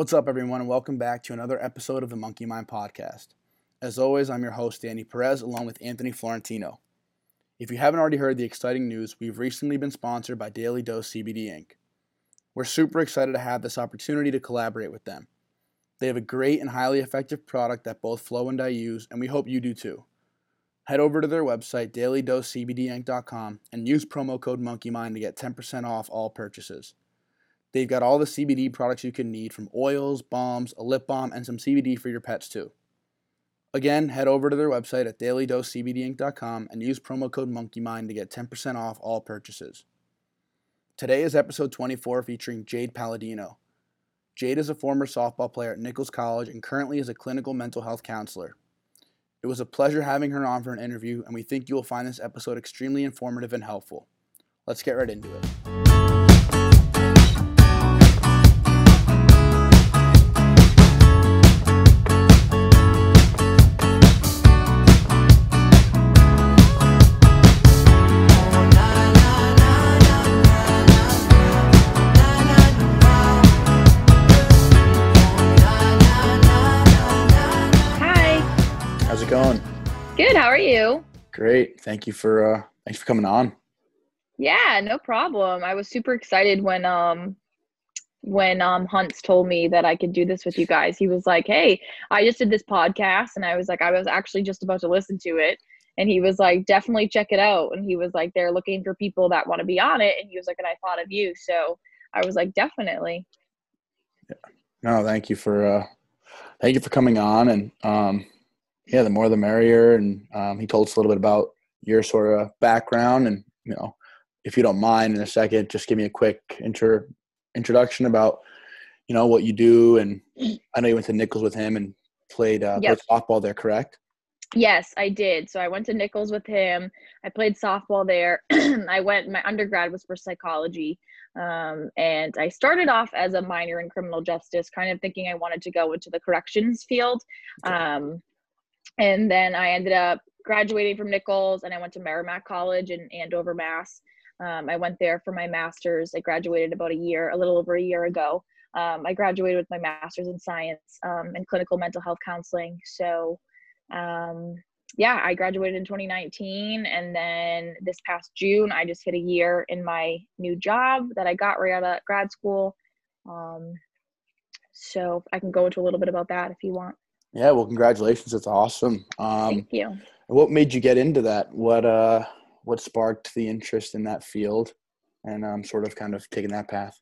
What's up, everyone, and welcome back to another episode of the Monkey Mind Podcast. As always, I'm your host, Danny Perez, along with Anthony Florentino. If you haven't already heard the exciting news, we've recently been sponsored by Daily Dose CBD Inc. We're super excited to have this opportunity to collaborate with them. They have a great and highly effective product that both Flo and I use, and we hope you do too. Head over to their website, dailydosecbdinc.com, and use promo code MonkeyMind to get 10% off all purchases. They've got all the CBD products you can need from oils, balms, a lip balm, and some CBD for your pets too. Again, head over to their website at dailydosecbdinc.com and use promo code MonkeyMind to get 10% off all purchases. Today is episode 24 featuring Jade Palladino. Jade is a former softball player at Nichols College and currently is a clinical mental health counselor. It was a pleasure having her on for an interview, and we think you will find this episode extremely informative and helpful. Let's get right into it. Great. Thank you for uh, thanks for coming on. Yeah, no problem. I was super excited when um when um Hunts told me that I could do this with you guys. He was like, "Hey, I just did this podcast," and I was like, "I was actually just about to listen to it." And he was like, "Definitely check it out." And he was like, "They're looking for people that want to be on it." And he was like, "And I thought of you." So I was like, "Definitely." No, thank you for uh, thank you for coming on, and um, yeah, the more the merrier. And um, he told us a little bit about your sort of background, and you know, if you don't mind, in a second, just give me a quick intro introduction about you know what you do. And I know you went to Nichols with him and played uh, Yep. played softball there, correct? Yes, I did. So I went to Nichols with him. I played softball there. I went, my undergrad was for psychology. Um, and I started off as a minor in criminal justice, kind of thinking I wanted to go into the corrections field. Um, and then I ended up graduating from Nichols and I went to Merrimack College in Andover, Mass. Um, I went there for my master's. I graduated about a year, a little over a year ago. Um, I graduated with my master's in science um, and clinical mental health counseling. So, um, yeah, I graduated in 2019. And then this past June, I just hit a year in my new job that I got right out of grad school. Um, so I can go into a little bit about that if you want. Yeah. Well, congratulations. It's awesome. Um, Thank you. what made you get into that? What uh, what sparked the interest in that field, and um, sort of kind of taking that path?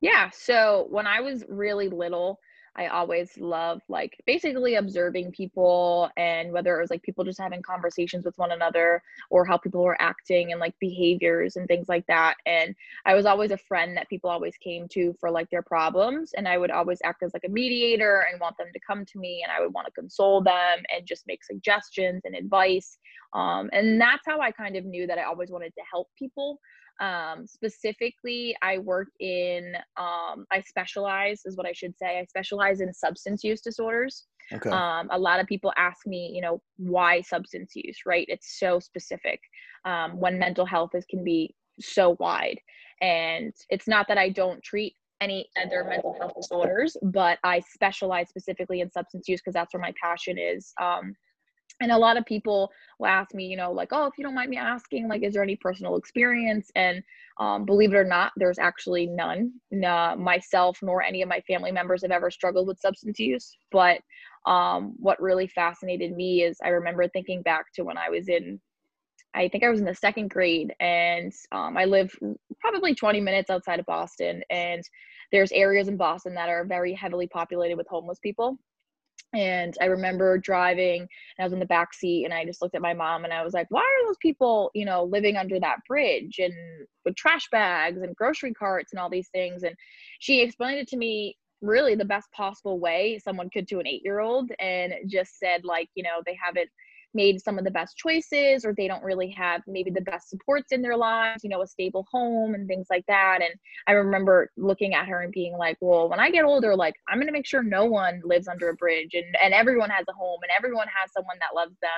Yeah. So when I was really little, I always loved like basically observing people and whether it was like people just having conversations with one another or how people were acting and like behaviors and things like that. And I was always a friend that people always came to for like their problems. And I would always act as like a mediator and want them to come to me and I would want to console them and just make suggestions and advice. Um, and that's how I kind of knew that I always wanted to help people um specifically i work in um i specialize is what i should say i specialize in substance use disorders. Okay. um a lot of people ask me you know why substance use right? It's so specific um when mental health is can be so wide. And it's not that i don't treat any other mental health disorders but i specialize specifically in substance use because that's where my passion is um and a lot of people will ask me you know like oh if you don't mind me asking like is there any personal experience? And um, believe it or not there's actually none. Nah, myself nor any of my family members have ever struggled with substance use. But um, what really fascinated me is i remember thinking back to when i was in i think i was in the second grade and um, i live probably 20 minutes outside of boston. And there's areas in boston that are very heavily populated with homeless people and I remember driving and I was in the back seat and I just looked at my mom and I was like, why are those people, you know, living under that bridge and with trash bags and grocery carts and all these things? And she explained it to me really the best possible way someone could to an eight year old and just said, like, you know, they haven't made some of the best choices or they don't really have maybe the best supports in their lives, you know, a stable home and things like that. And I remember looking at her and being like, well, when I get older, like I'm going to make sure no one lives under a bridge and, and everyone has a home and everyone has someone that loves them.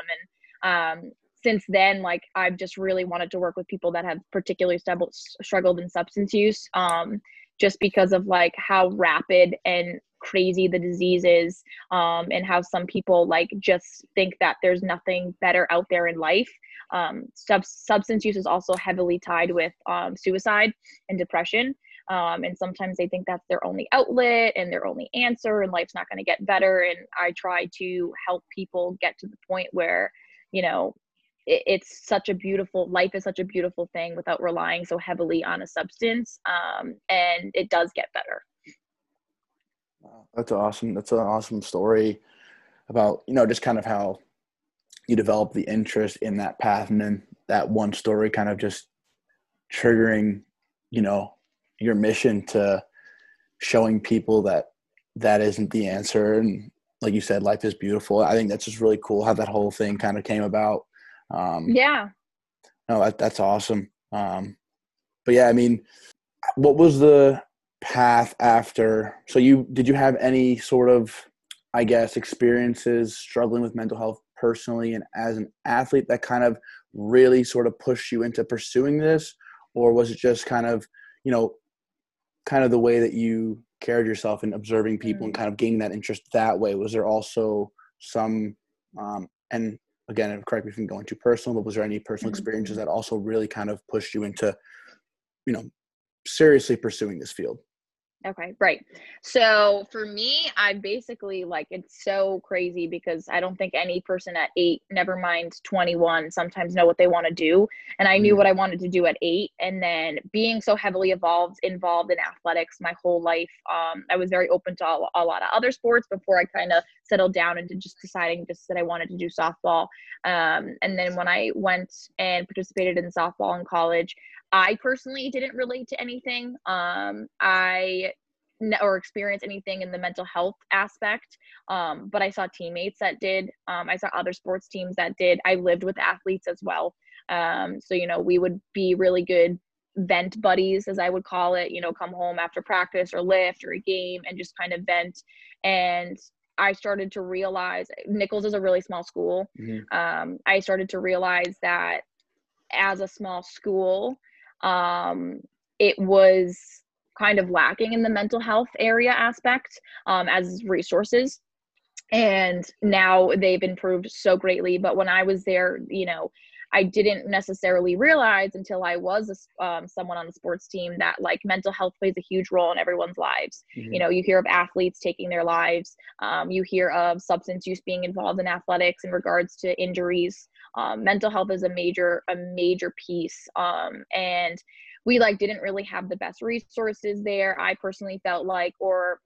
And um, since then, like I've just really wanted to work with people that have particularly struggled in substance use. Um, just because of like how rapid and crazy the disease is um, and how some people like just think that there's nothing better out there in life. Um, sub- substance use is also heavily tied with um, suicide and depression um, and sometimes they think that's their only outlet and their only answer and life's not going to get better and i try to help people get to the point where you know it, it's such a beautiful life is such a beautiful thing without relying so heavily on a substance um, and it does get better that's awesome. That's an awesome story about you know just kind of how you develop the interest in that path and then that one story kind of just triggering you know your mission to showing people that that isn't the answer. And like you said life is beautiful. I think that's just really cool how that whole thing kind of came about. Um yeah. no that, that's awesome. Um but yeah i mean what was the path after. So you did you have any sort of i guess experiences struggling with mental health personally and as an athlete that kind of really sort of pushed you into pursuing this? Or was it just kind of you know kind of the way that you carried yourself and observing people and kind of gaining that interest that way? Was there also some um, and again correct me if i'm going too personal but was there any personal mm-hmm. experiences that also really kind of pushed you into you know seriously pursuing this field Okay, right. So for me, I basically like it's so crazy because I don't think any person at eight, never mind 21, sometimes know what they want to do. And I knew mm. what I wanted to do at eight. And then being so heavily involved, involved in athletics my whole life, um, I was very open to a, a lot of other sports before I kind of settled down into just deciding just that I wanted to do softball. Um, and then when I went and participated in softball in college, I personally didn't relate to anything. Um, I or experience anything in the mental health aspect. Um, but I saw teammates that did. Um, I saw other sports teams that did. I lived with athletes as well. Um, so, you know, we would be really good vent buddies, as I would call it, you know, come home after practice or lift or a game and just kind of vent. And I started to realize Nichols is a really small school. Mm-hmm. Um, I started to realize that as a small school, um, it was kind of lacking in the mental health area aspect um, as resources. And now they've improved so greatly. But when i was there you know i didn't necessarily realize until i was a, um, someone on the sports team that like mental health plays a huge role in everyone's lives. Mm-hmm. you know you hear of athletes taking their lives. Um, you hear of substance use being involved in athletics in regards to injuries um, mental health is a major a major piece um, and we like didn't really have the best resources there. I personally felt like or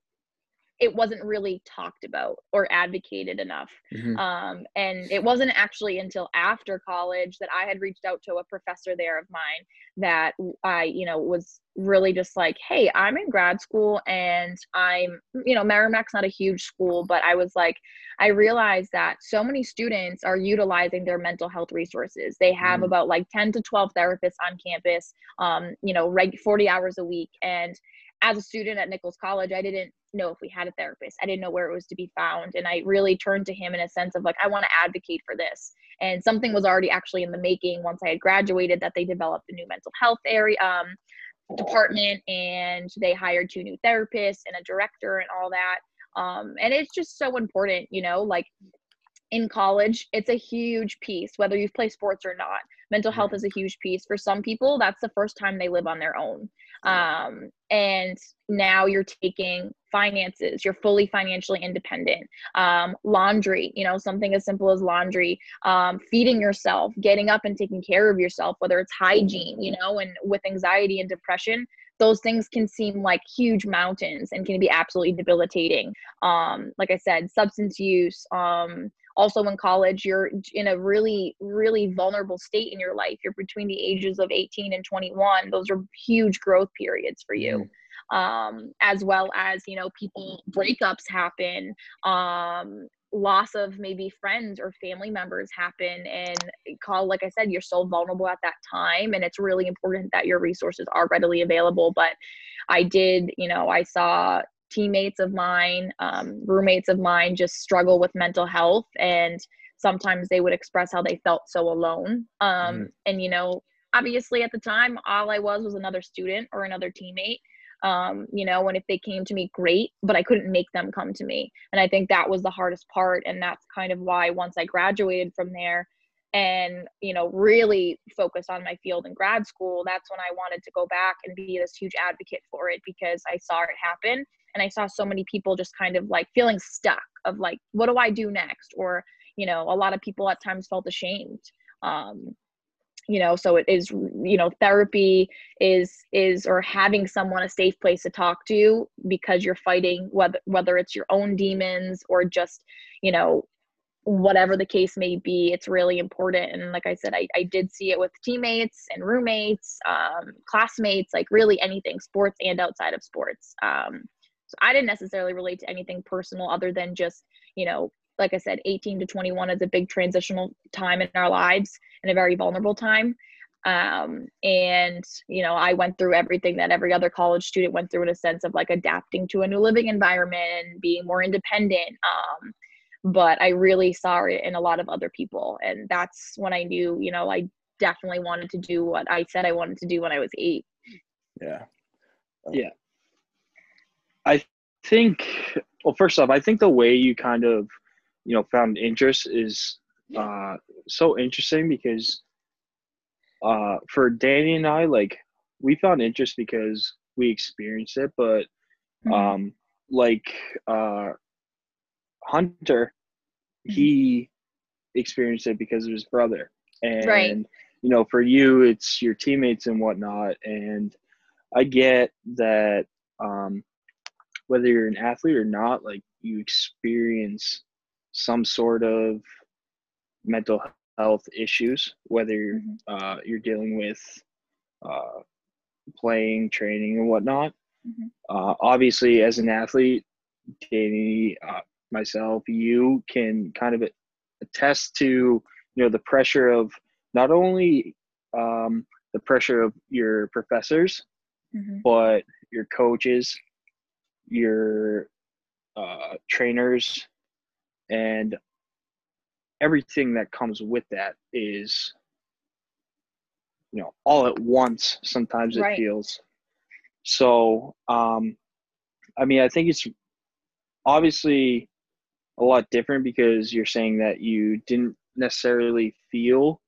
it wasn't really talked about or advocated enough. Mm-hmm. Um, and it wasn't actually until after college that I had reached out to a professor there of mine that I, you know, was really just like, hey, I'm in grad school and I'm, you know, Merrimack's not a huge school, but I was like, I realized that so many students are utilizing their mental health resources. They have mm-hmm. about like 10 to 12 therapists on campus, um, you know, reg- 40 hours a week. And as a student at Nichols College, I didn't know if we had a therapist. I didn't know where it was to be found. And I really turned to him in a sense of like, I want to advocate for this. And something was already actually in the making once I had graduated that they developed a new mental health area um, department and they hired two new therapists and a director and all that. Um, and it's just so important, you know, like in college, it's a huge piece, whether you play sports or not. Mental health is a huge piece. For some people, that's the first time they live on their own. Um, and now you're taking finances, you're fully financially independent. Um, laundry, you know, something as simple as laundry, um, feeding yourself, getting up and taking care of yourself, whether it's hygiene, you know, and with anxiety and depression, those things can seem like huge mountains and can be absolutely debilitating. Um, like I said, substance use, um, also in college you're in a really really vulnerable state in your life. You're between the ages of 18 and 21 those are huge growth periods for you. Mm-hmm. um, as well as you know people breakups happen um, loss of maybe friends or family members happen. And call like i said you're so vulnerable at that time. And it's really important that your resources are readily available. But i did you know i saw teammates of mine, um, roommates of mine just struggle with mental health and sometimes they would express how they felt so alone. Um, mm And, you know, obviously at the time, all I was was another student or another teammate. um, you know, and if they came to me, great, but I couldn't make them come to me. And I think that was the hardest part. And that's kind of why once I graduated from there and, you know, really focused on my field in grad school, that's when I wanted to go back and be this huge advocate for it because I saw it happen. And I saw so many people just kind of like feeling stuck of like, what do I do next? Or, you know, a lot of people at times felt ashamed. Um, you know so it is you know therapy is is or having someone a safe place to talk to because you're fighting whether whether it's your own demons or just you know whatever the case may be it's really important and like i said i, I did see it with teammates and roommates um, classmates like really anything sports and outside of sports um, so i didn't necessarily relate to anything personal other than just you know like I said, 18 to 21 is a big transitional time in our lives and a very vulnerable time. Um, and, you know, I went through everything that every other college student went through in a sense of like adapting to a new living environment and being more independent. Um, but I really saw it in a lot of other people. And that's when I knew, you know, I definitely wanted to do what I said I wanted to do when I was eight. Yeah. Yeah. I think, well, first off, I think the way you kind of you know found interest is uh, so interesting because uh, for Danny and I, like we found interest because we experienced it, but mm-hmm. um, like uh, Hunter, mm-hmm. he experienced it because of his brother, and right. you know, for you, it's your teammates and whatnot, and I get that um, whether you're an athlete or not, like you experience some sort of mental health issues, whether mm-hmm. uh, you're dealing with uh, playing, training, and whatnot. Mm-hmm. Uh, obviously, as an athlete, Danny, uh, myself, you can kind of attest to you know the pressure of not only um, the pressure of your professors, mm-hmm. but your coaches, your uh, trainers, and everything that comes with that is you know all at once sometimes it right. feels so um i mean i think it's obviously a lot different because you're saying that you didn't necessarily feel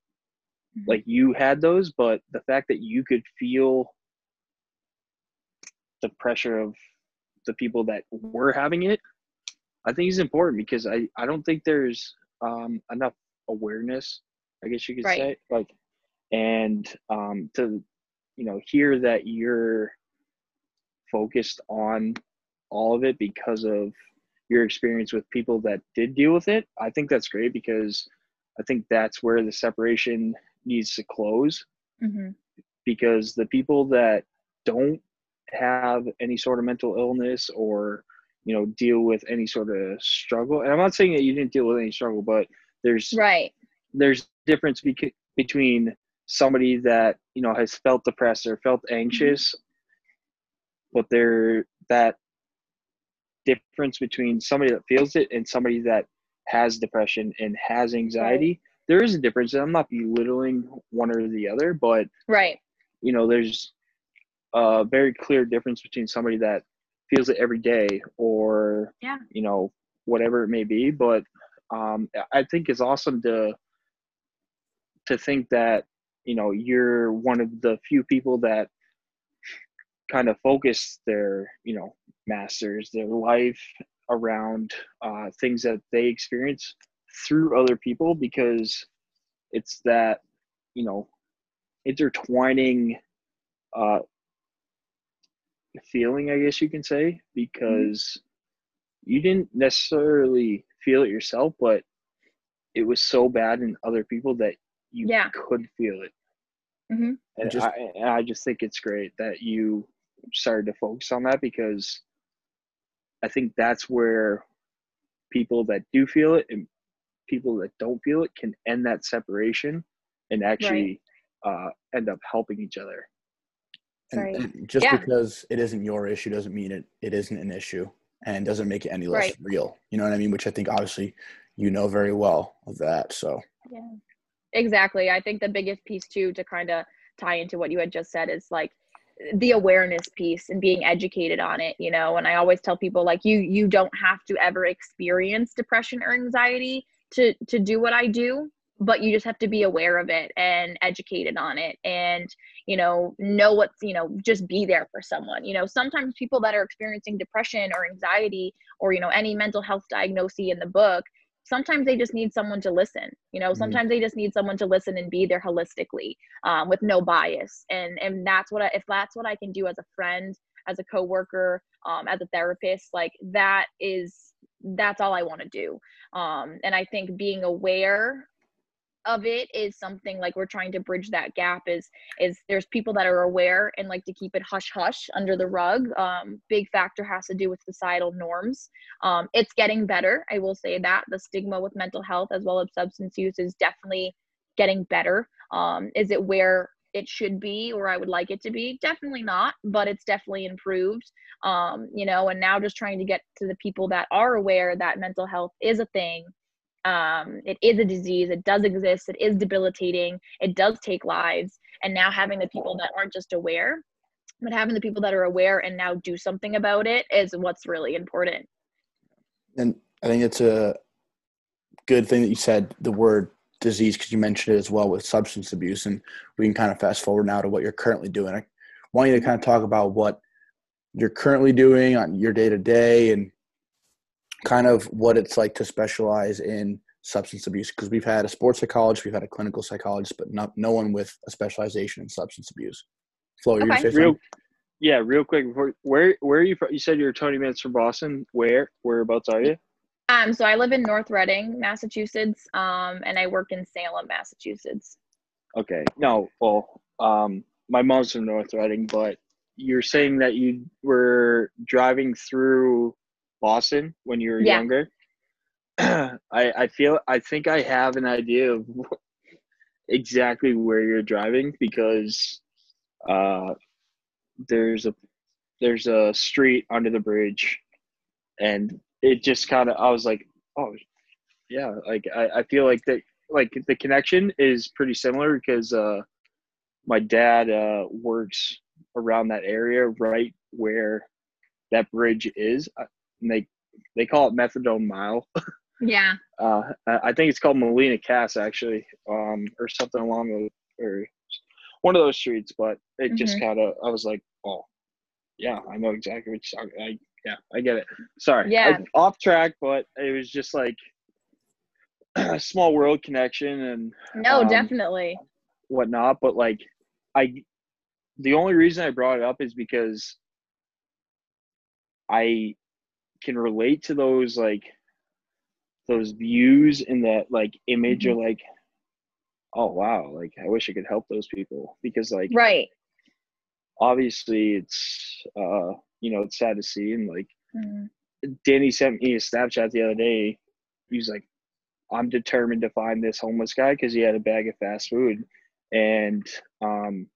mm-hmm. like you had those but the fact that you could feel the pressure of the people that were having it I think he's important because I, I don't think there's um, enough awareness, I guess you could right. say, like, and um, to, you know, hear that you're focused on all of it because of your experience with people that did deal with it. I think that's great because I think that's where the separation needs to close mm-hmm. because the people that don't have any sort of mental illness or you know deal with any sort of struggle and i'm not saying that you didn't deal with any struggle but there's right there's difference be- between somebody that you know has felt depressed or felt mm-hmm. anxious mm-hmm. but there that difference between somebody that feels it and somebody that has depression and has anxiety right. there is a difference i'm not belittling one or the other but right you know there's a very clear difference between somebody that feels it every day or yeah. you know whatever it may be but um, i think it's awesome to to think that you know you're one of the few people that kind of focus their you know masters their life around uh, things that they experience through other people because it's that you know intertwining uh, feeling, I guess you can say, mm-hmm. because mm-hmm. you didn't necessarily feel it yourself, but it was so bad in other people that you yeah. could feel it. Mm-hmm. And, just, I, and I just think it's great that you started to focus on that because I think that's where people that do feel it and people that don't feel it can end that separation and actually right. uh, end up helping each other. And, and just yeah. because it isn't your issue doesn't mean it, it isn't an issue and doesn't make it any less right. real. You know what I mean? Which I think obviously you know very well of that. So yeah, exactly. I think the biggest piece too to kind of tie into what you had just said is like the awareness piece and being educated on it you know and i always tell people like you you don't have to ever experience depression or anxiety to to do what i do but you just have to be aware of it and educated on it and you know know what's you know just be there for someone. You know sometimes people that are experiencing depression or anxiety or you know any mental health diagnosis in the book sometimes they just need someone to listen. You know mm-hmm. sometimes they just need someone to listen and be there holistically um, with no bias. And and that's what I, if that's what i can do as a friend as a coworker um, as a therapist like that is that's all i want to do. Um, and i think being aware of it is something like we're trying to bridge that gap is is there's people that are aware and like to keep it hush hush under the rug um, big factor has to do with societal norms. Um, it's getting better i will say that. The stigma with mental health as well as substance use is definitely getting better. Um, is it where it should be or i would like it to be? Definitely not but it's definitely improved. Um, you know and now just trying to get to the people that are aware that mental health is a thing um, it is a disease. It does exist. It is debilitating. It does take lives. And now having the people that aren't just aware but having the people that are aware and now do something about it is what's really important. And i think it's a good thing that you said the word disease because you mentioned it as well with substance abuse. And we can kind of fast forward now to what you're currently doing. I want you to kind of talk about what you're currently doing on your day to day and kind of what it's like to specialize in substance abuse because we've had a sports psychologist, we've had a clinical psychologist, but not no one with a specialization in substance abuse. Flo, okay. real, yeah, real quick before where where are you from? You said you're 20 minutes from Boston. Where whereabouts are you? Um, so I live in North Reading, Massachusetts, um, and I work in Salem, Massachusetts. Okay. No, well, um, my mom's from North Reading, but you're saying that you were driving through Boston when you were yeah. younger. I I feel I think I have an idea of exactly where you're driving because uh, there's a there's a street under the bridge, and it just kind of I was like, oh, yeah, like I, I feel like that like the connection is pretty similar because uh, my dad uh, works around that area right where that bridge is and they they call it methadone mile. Yeah. uh, I think it's called Melnea Cass actually, um, or something along the or one of those streets. But it mm-hmm. just kind of I was like, oh, yeah, I know exactly talking. I yeah, I get it. Sorry, yeah, I, off track, but it was just like a small world connection and no, um, definitely whatnot. But like, I the only reason I brought it up is because I can relate to those like those views in that like image mm-hmm. or like oh wow like i wish i could help those people. Because like right. obviously it's uh you know it's sad to see. And like mm-hmm. danny sent me a snapchat the other day. He's like i'm determined to find this homeless guy because he had a bag of fast food. And um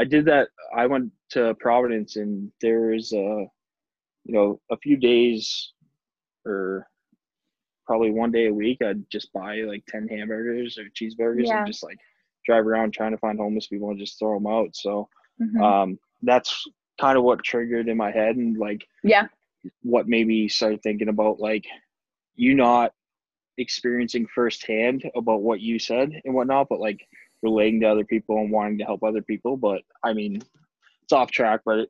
i did that i went to providence and there was a you know, a few days or probably one day a week, I'd just buy like 10 hamburgers or cheeseburgers yeah. and just like drive around trying to find homeless people and just throw them out. So mm-hmm. um, that's kind of what triggered in my head and like, yeah, what made me start thinking about like you not experiencing firsthand about what you said and whatnot, but like relating to other people and wanting to help other people. But I mean, it's off track, but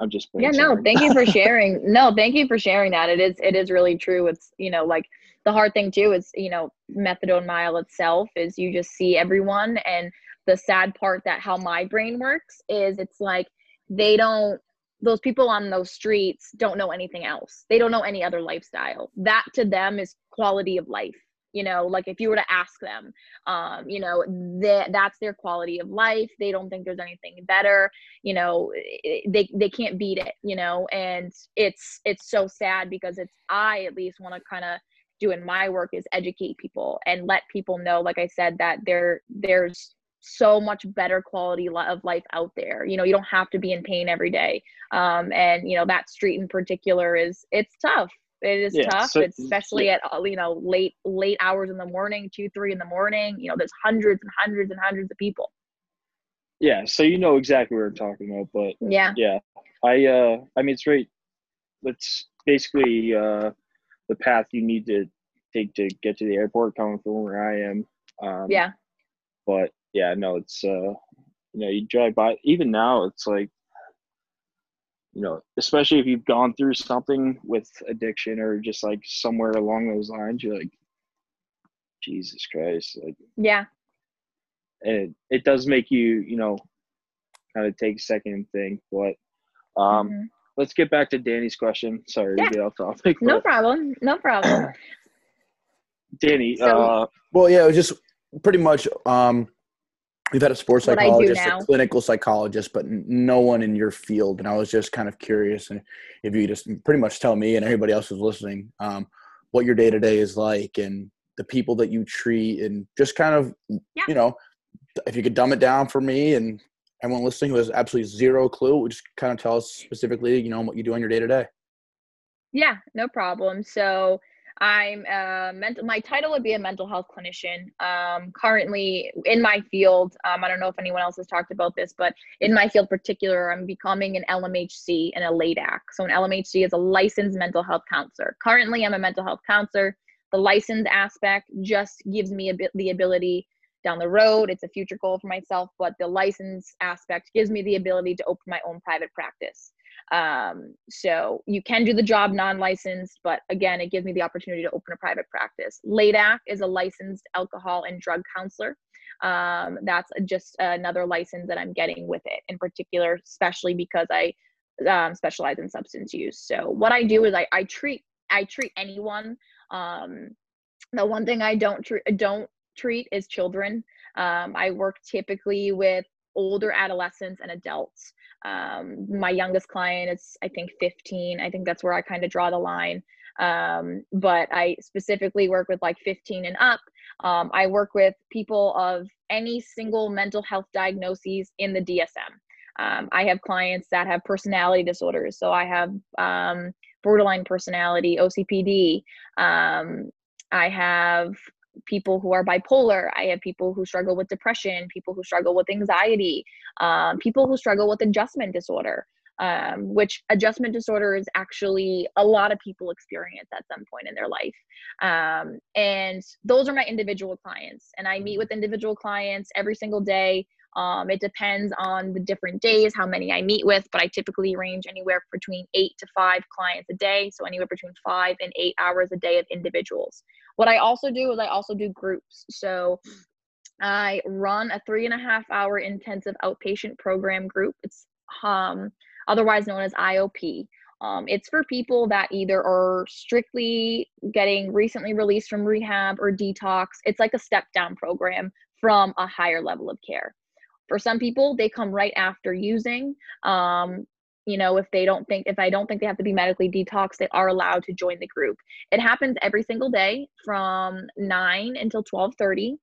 I'm just yeah. No, thank you for sharing. no, thank you for sharing that. It is it is really true. It's you know like the hard thing too is you know methadone mile itself is you just see everyone and the sad part that how my brain works is it's like they don't those people on those streets don't know anything else. They don't know any other lifestyle. That to them is quality of life you know like if you were to ask them um you know that that's their quality of life. They don't think there's anything better. You know they they can't beat it you know? And it's it's so sad because it's i at least want to kind of do in my work is educate people and let people know like i said that there there's so much better quality of life out there. You know you don't have to be in pain every day. Um, and you know that street in particular is it's tough it is yeah, tough, so, especially yeah. at you know late late hours in the morning, two three in the morning. You know, there's hundreds and hundreds and hundreds of people. Yeah, so you know exactly what we're talking about, but Yeah. yeah, I uh, I mean it's right. That's basically uh, the path you need to take to get to the airport, coming from where I am. Um, Yeah. but yeah, no, it's uh, you know, you drive by. Even now, it's like, you know, especially if you've gone through something with addiction or just like somewhere along those lines, you're like, Jesus Christ, like, Yeah. and it, it does make you, you know, kind of take a second and think. But um, Mhm. let's get back to Danny's question. Sorry Yeah. to get off topic. No problem. No problem. Danny, So- uh, Well, yeah, it was just pretty much. Um, we've had a sports What psychologist, a clinical psychologist, but no one in your field. And I was just kind of curious, and if you just pretty much tell me and everybody else who's listening, um, what your day to day is like, and the people that you treat, and just kind of, Yeah. you know, if you could dumb it down for me and everyone listening who has absolutely zero clue, just kind of tell us specifically, you know, what you do on your day to day. Yeah, no problem. So I'm a mental. My title would be a mental health clinician. Um, currently in my field, um, I don't know if anyone else has talked about this, but in my field particular, I'm becoming an LMHC and a LADAC. So an LMHC is a licensed mental health counselor. Currently, I'm a mental health counselor. The license aspect just gives me a bit the ability down the road. It's a future goal for myself, but the license aspect gives me the ability to open my own private practice. Um, so you can do the job non-licensed, but again, it gives me the opportunity to open a private practice. LADAC is a licensed alcohol and drug counselor. Um, that's just another license that I'm getting with it in particular, especially because I um, specialize in substance use. So what I do is I, I treat I treat anyone. Um, the one thing I don't treat don't treat is children. Um, I work typically with older adolescents and adults. Um, my youngest client is, I think, 15. I think that's where I kind of draw the line. Um, but I specifically work with like 15 and up. Um, I work with people of any single mental health diagnoses in the DSM. Um, I have clients that have personality disorders. So I have um, borderline personality, OCPD. Um, I have people who are bipolar. I have people who struggle with depression, people who struggle with anxiety, um, people who struggle with adjustment disorder, um, which adjustment disorder is actually a lot of people experience at some point in their life. Um, and those are my individual clients. And I meet with individual clients every single day. Um, it depends on the different days, how many I meet with, but I typically range anywhere between eight to five clients a day. So anywhere between five and eight hours a day of individuals. What I also do is I also do groups. So I run a three and a half hour intensive outpatient program group. It's um, otherwise known as IOP. Um, it's for people that either are strictly getting recently released from rehab or detox. It's like a step down program from a higher level of care. For some people, they come right after using. Um, you know, if they don't think, if I don't think they have to be medically detoxed, they are allowed to join the group. It happens every single day from 9 until 12:30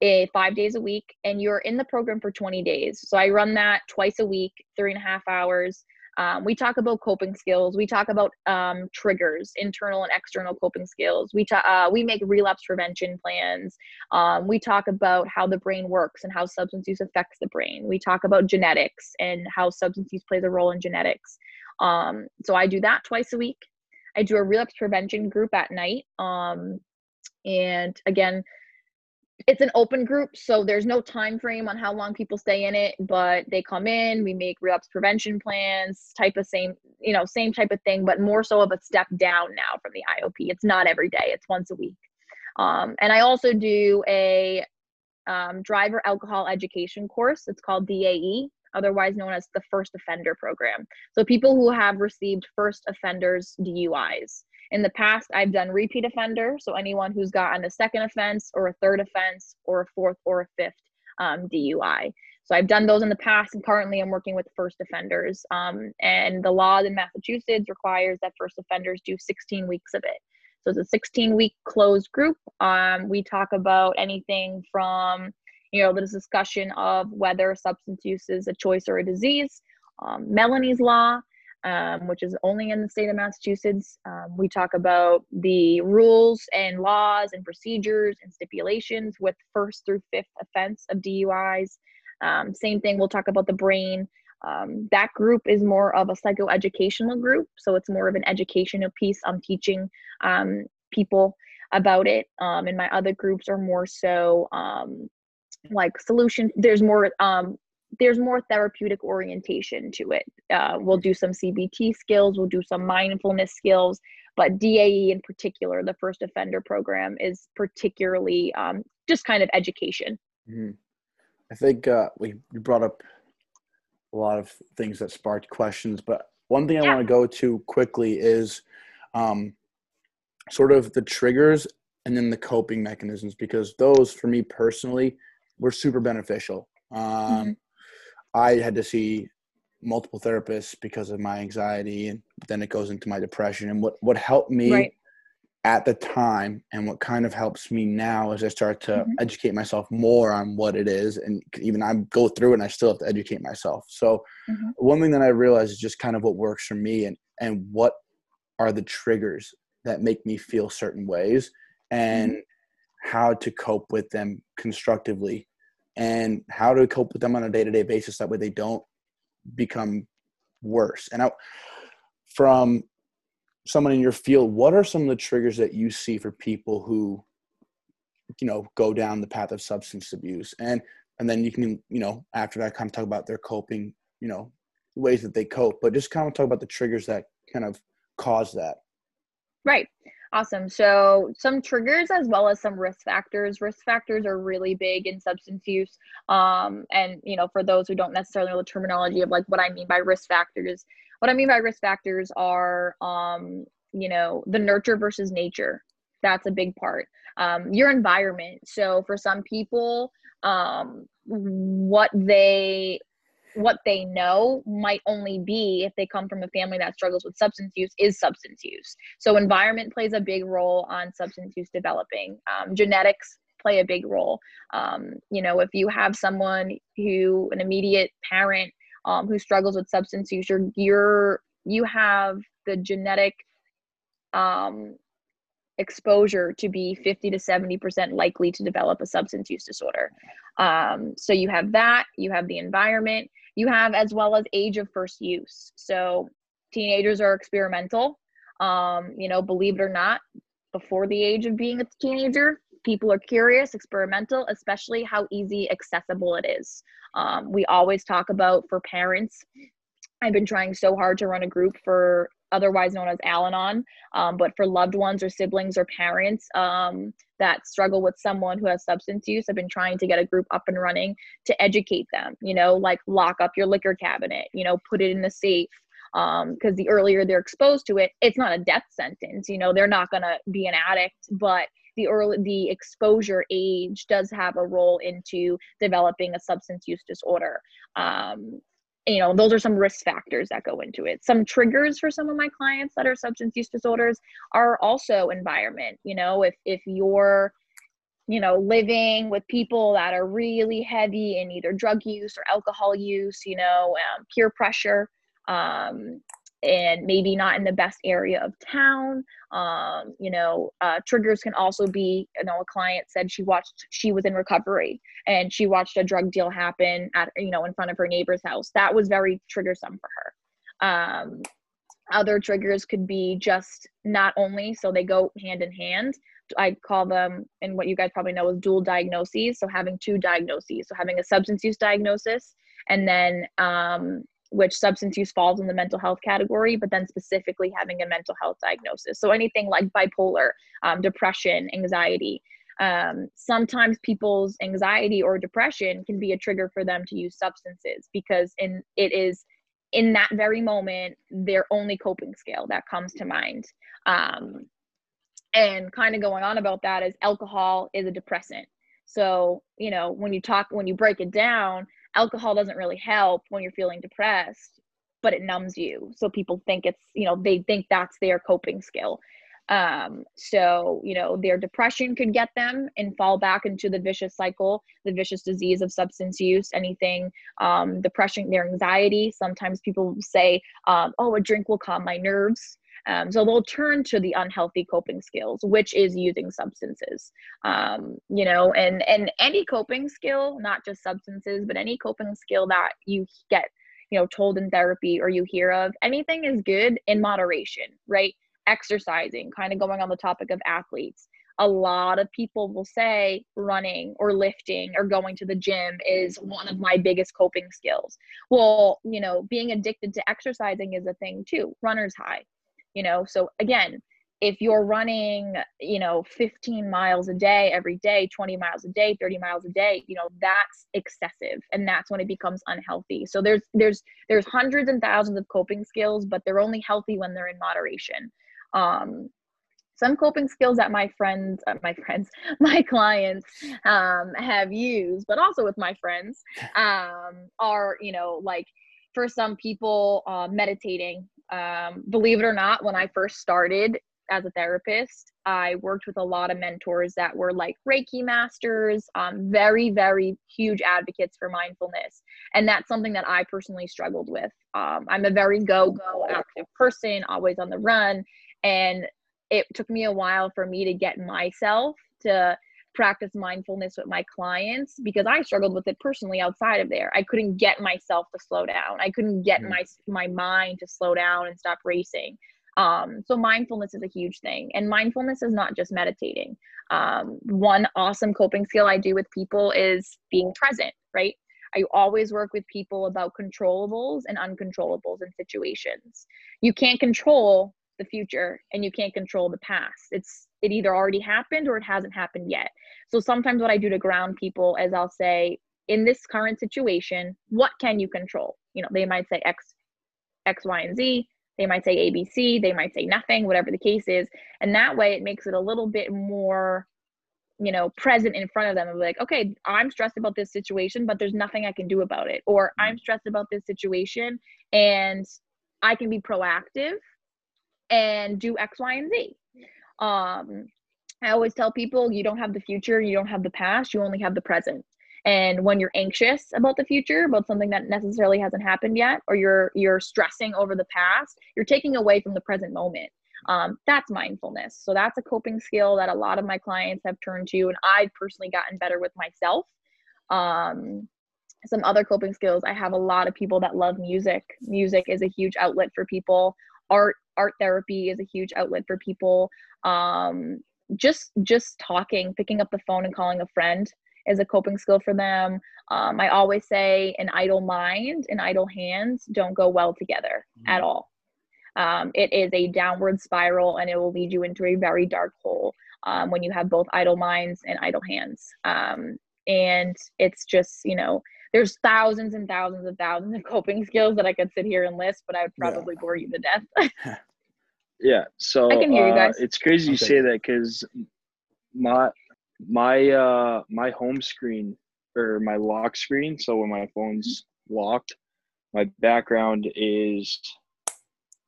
eh, five days a week and you're in the program for 20 days so i run that twice a week three and a half hours um, we talk about coping skills we talk about um, triggers internal and external coping skills. We talk uh, we make relapse prevention plans. Um, we talk about how the brain works and how substance use affects the brain. We talk about genetics and how substance use plays a role in genetics. Um, so i do that twice a week. I do a relapse prevention group at night um, and again it's an open group so there's no time frame on how long people stay in it but they come in we make relapse prevention plans type of same you know same type of thing but more so of a step down now from the iop it's not every day it's once a week. Um, and i also do a um, driver alcohol education course. It's called dae otherwise known as the first offender program. So people who have received first offenders duis in the past, I've done repeat offender, so anyone who's gotten a second offense or a third offense or a fourth or a fifth um, DUI. So I've done those in the past, and currently I'm working with first offenders. Um, and the law in Massachusetts requires that first offenders do 16 weeks of it. So it's a 16 week closed group. Um, we talk about anything from, you know, the discussion of whether substance use is a choice or a disease, um, Melanie's law, um, which is only in the state of Massachusetts. Um, we talk about the rules and laws and procedures and stipulations with first through fifth offense of DUIs. Um, same thing, we'll talk about the brain. Um, that group is more of a psychoeducational group, so it's more of an educational piece. I'm teaching um, people about it, um, and my other groups are more so like solution. There's more there's more therapeutic orientation to it. Uh, we'll do some CBT skills, we'll do some mindfulness skills, but DAE in particular, the first offender program, is particularly um, just kind of education. Mm-hmm. I think uh, we, brought up a lot of things that sparked questions, but one thing I yeah. want to go to quickly is um, sort of the triggers and then the coping mechanisms because those, for me personally, were super beneficial. Um, mm-hmm. I had to see multiple therapists because of my anxiety, and then it goes into my depression. And what what helped me right. at the time, and what kind of helps me now, as I start to mm-hmm. educate myself more on what it is, and even I go through it, and I still have to educate myself. So mm-hmm. one thing that I realized is just kind of what works for me, and and what are the triggers that make me feel certain ways, and mm-hmm. how to cope with them constructively and how to cope with them on a day-to-day basis that way they don't become worse. And I, from someone in your field what are some of the triggers that you see for people who you know go down the path of substance abuse? And and then you can you know after that kind of talk about their coping you know ways that they cope but just kind of talk about the triggers that kind of cause that. Right Awesome. So, some triggers as well as some risk factors. Risk factors are really big in substance use. Um, and, you know, for those who don't necessarily know the terminology of like what I mean by risk factors, what I mean by risk factors are, um, you know, the nurture versus nature. That's a big part. Um, your environment. So, for some people, um, what they what they know might only be if they come from a family that struggles with substance use is substance use. So environment plays a big role on substance use developing. Um, genetics play a big role. Um, you know if you have someone who an immediate parent um, who struggles with substance use you're, you're you have the genetic um, exposure to be 50 to 70% likely to develop a substance use disorder. Um, so you have that, you have the environment, you have as well as age of first use. So teenagers are experimental. Um, you know, believe it or not, before the age of being a teenager, people are curious, experimental, especially how easy accessible it is. Um, we always talk about for parents. I've been trying so hard to run a group for otherwise known as Al Anon, um, but for loved ones or siblings or parents um, that struggle with someone who has substance use, I've been trying to get a group up and running to educate them, you know, like lock up your liquor cabinet, you know, put it in the safe. Because um, the earlier they're exposed to it, it's not a death sentence. You know, they're not going to be an addict, but the early the exposure age does have a role into developing a substance use disorder um, you know those are some risk factors that go into it. Some triggers for some of my clients that are substance use disorders are also environment you know if if you're you know living with people that are really heavy in either drug use or alcohol use you know um, peer pressure um, and maybe not in the best area of town. Um, you know, uh, triggers can also be, you know, a client said she watched, she was in recovery and she watched a drug deal happen at, you know, in front of her neighbor's house. That was very triggersome for her. Um, other triggers could be just not only, so they go hand in hand. I call them, and what you guys probably know is dual diagnoses. So having two diagnoses, so having a substance use diagnosis and then um, which substance use falls in the mental health category, but then specifically having a mental health diagnosis. So anything like bipolar, um, depression, anxiety. Um, sometimes people's anxiety or depression can be a trigger for them to use substances because in it is in that very moment their only coping scale that comes to mind. Um, and kind of going on about that is alcohol is a depressant. So you know when you talk when you break it down, alcohol doesn't really help when you're feeling depressed but it numbs you. So people think it's you know they think that's their coping skill. Um, so you know their depression could get them and fall back into the vicious cycle the vicious disease of substance use anything um, depression their anxiety. Sometimes people say um, oh a drink will calm my nerves Um, so they'll turn to the unhealthy coping skills, which is using substances. Um, you know, and and any coping skill, not just substances, but any coping skill that you get, you know, told in therapy or you hear of, anything is good in moderation, right? Exercising, kind of going on the topic of athletes a lot of people will say running or lifting or going to the gym is one of my biggest coping skills. Well, you know, being addicted to exercising is a thing too. Runner's high, you know. So again, if you're running, you know, 15 miles a day every day, 20 miles a day, 30 miles a day, you know, that's excessive and that's when it becomes unhealthy. So there's there's there's hundreds and thousands of coping skills, but they're only healthy when they're in moderation. Um, some coping skills that my friends uh, my friends my clients um, have used but also with my friends um, are you know like for some people uh, meditating um, believe it or not when i first started as a therapist i worked with a lot of mentors that were like reiki masters um, very very huge advocates for mindfulness. And that's something that i personally struggled with. Um, i'm a very go go active person always on the run. And it took me a while for me to get myself to practice mindfulness with my clients because I struggled with it personally outside of there. I couldn't get myself to slow down. I couldn't get mm-hmm. my my mind to slow down and stop racing. Um, so mindfulness is a huge thing, and mindfulness is not just meditating. Um, one awesome coping skill I do with people is being present. Right. I always work with people about controllables and uncontrollables in situations. You can't control the future and you can't control the past. It's it either already happened or it hasn't happened yet. So sometimes what i do to ground people is i'll say in this current situation what can you control? You know they might say x x y and z. They might say abc they might say nothing whatever the case is. And that way it makes it a little bit more you know present in front of them. And be like okay i'm stressed about this situation but there's nothing i can do about it. Or mm-hmm. i'm stressed about this situation and i can be proactive and do X, Y, and Z. Um, I always tell people you don't have the future, you don't have the past, you only have the present. And when you're anxious about the future, about something that necessarily hasn't happened yet, or you're you're stressing over the past, you're taking away from the present moment. Um, that's mindfulness. So that's a coping skill that a lot of my clients have turned to, and I've personally gotten better with myself. Um, some other coping skills. I have a lot of people that love music. Music is a huge outlet for people. Art art therapy is a huge outlet for people um, just just talking picking up the phone and calling a friend is a coping skill for them um, i always say an idle mind and idle hands don't go well together mm-hmm. at all um, it is a downward spiral and it will lead you into a very dark hole um, when you have both idle minds and idle hands um, and it's just you know there's thousands and thousands and thousands of coping skills that I could sit here and list, but I would probably yeah. bore you to death. Yeah. So I can hear you guys. Uh, it's crazy okay. you say that because my my uh my home screen or my lock screen. So when my phone's locked, my background is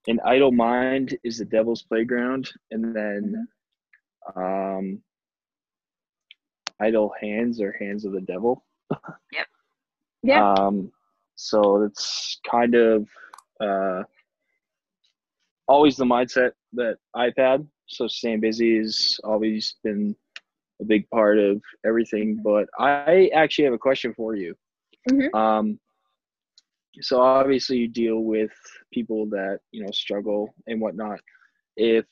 an idle mind is the devil's playground, and then mm-hmm. um idle hands are hands of the devil. yep. Yeah. Um. So it's kind of uh always the mindset that I've had. So staying busy has always been a big part of everything. But I actually have a question for you. Mm-hmm. Um, so obviously you deal with people that you know struggle and whatnot. If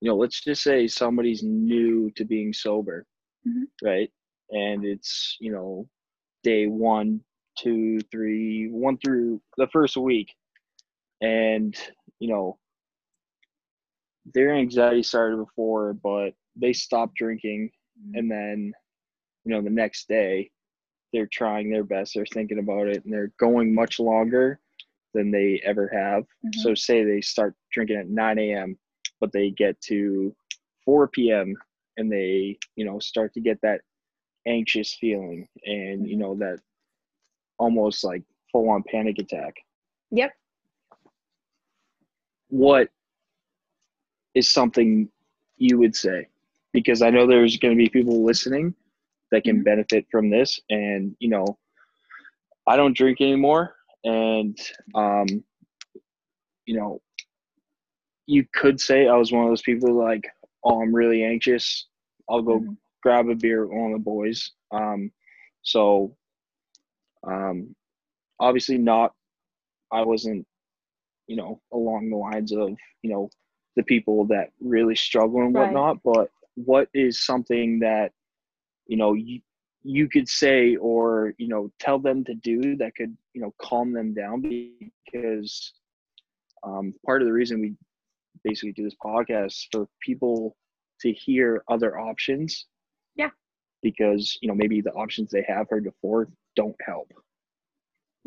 you know, let's just say somebody's new to being sober, mm-hmm. right? And it's you know day one, two, three, one through the first week, and you know, their anxiety started before, but they stopped drinking, mm-hmm. and then, you know, the next day, they're trying their best. They're thinking about it, and they're going much longer than they ever have. Mm-hmm. So, say they start drinking at 9 a.m., but they get to 4 p.m. and they, you know, start to get that anxious feeling and, you mm-hmm. know, that almost like full on panic attack. Yep what is something you would say? Because I know there's going to be people listening that can mm-hmm. benefit from this. And, you know, I don't drink anymore. And, um, you know, you could say I was one of those people like, oh, I'm really anxious. I'll go Mhm. grab a beer with one of the boys. Um, so, um, obviously not. I wasn't, you know, along the lines of you know the people that really struggle and Right. whatnot. But what is something that you know you you could say or you know tell them to do that could you know calm them down because um, part of the reason we basically do this podcast for people to hear other options Yeah. because you know maybe the options they have heard before don't help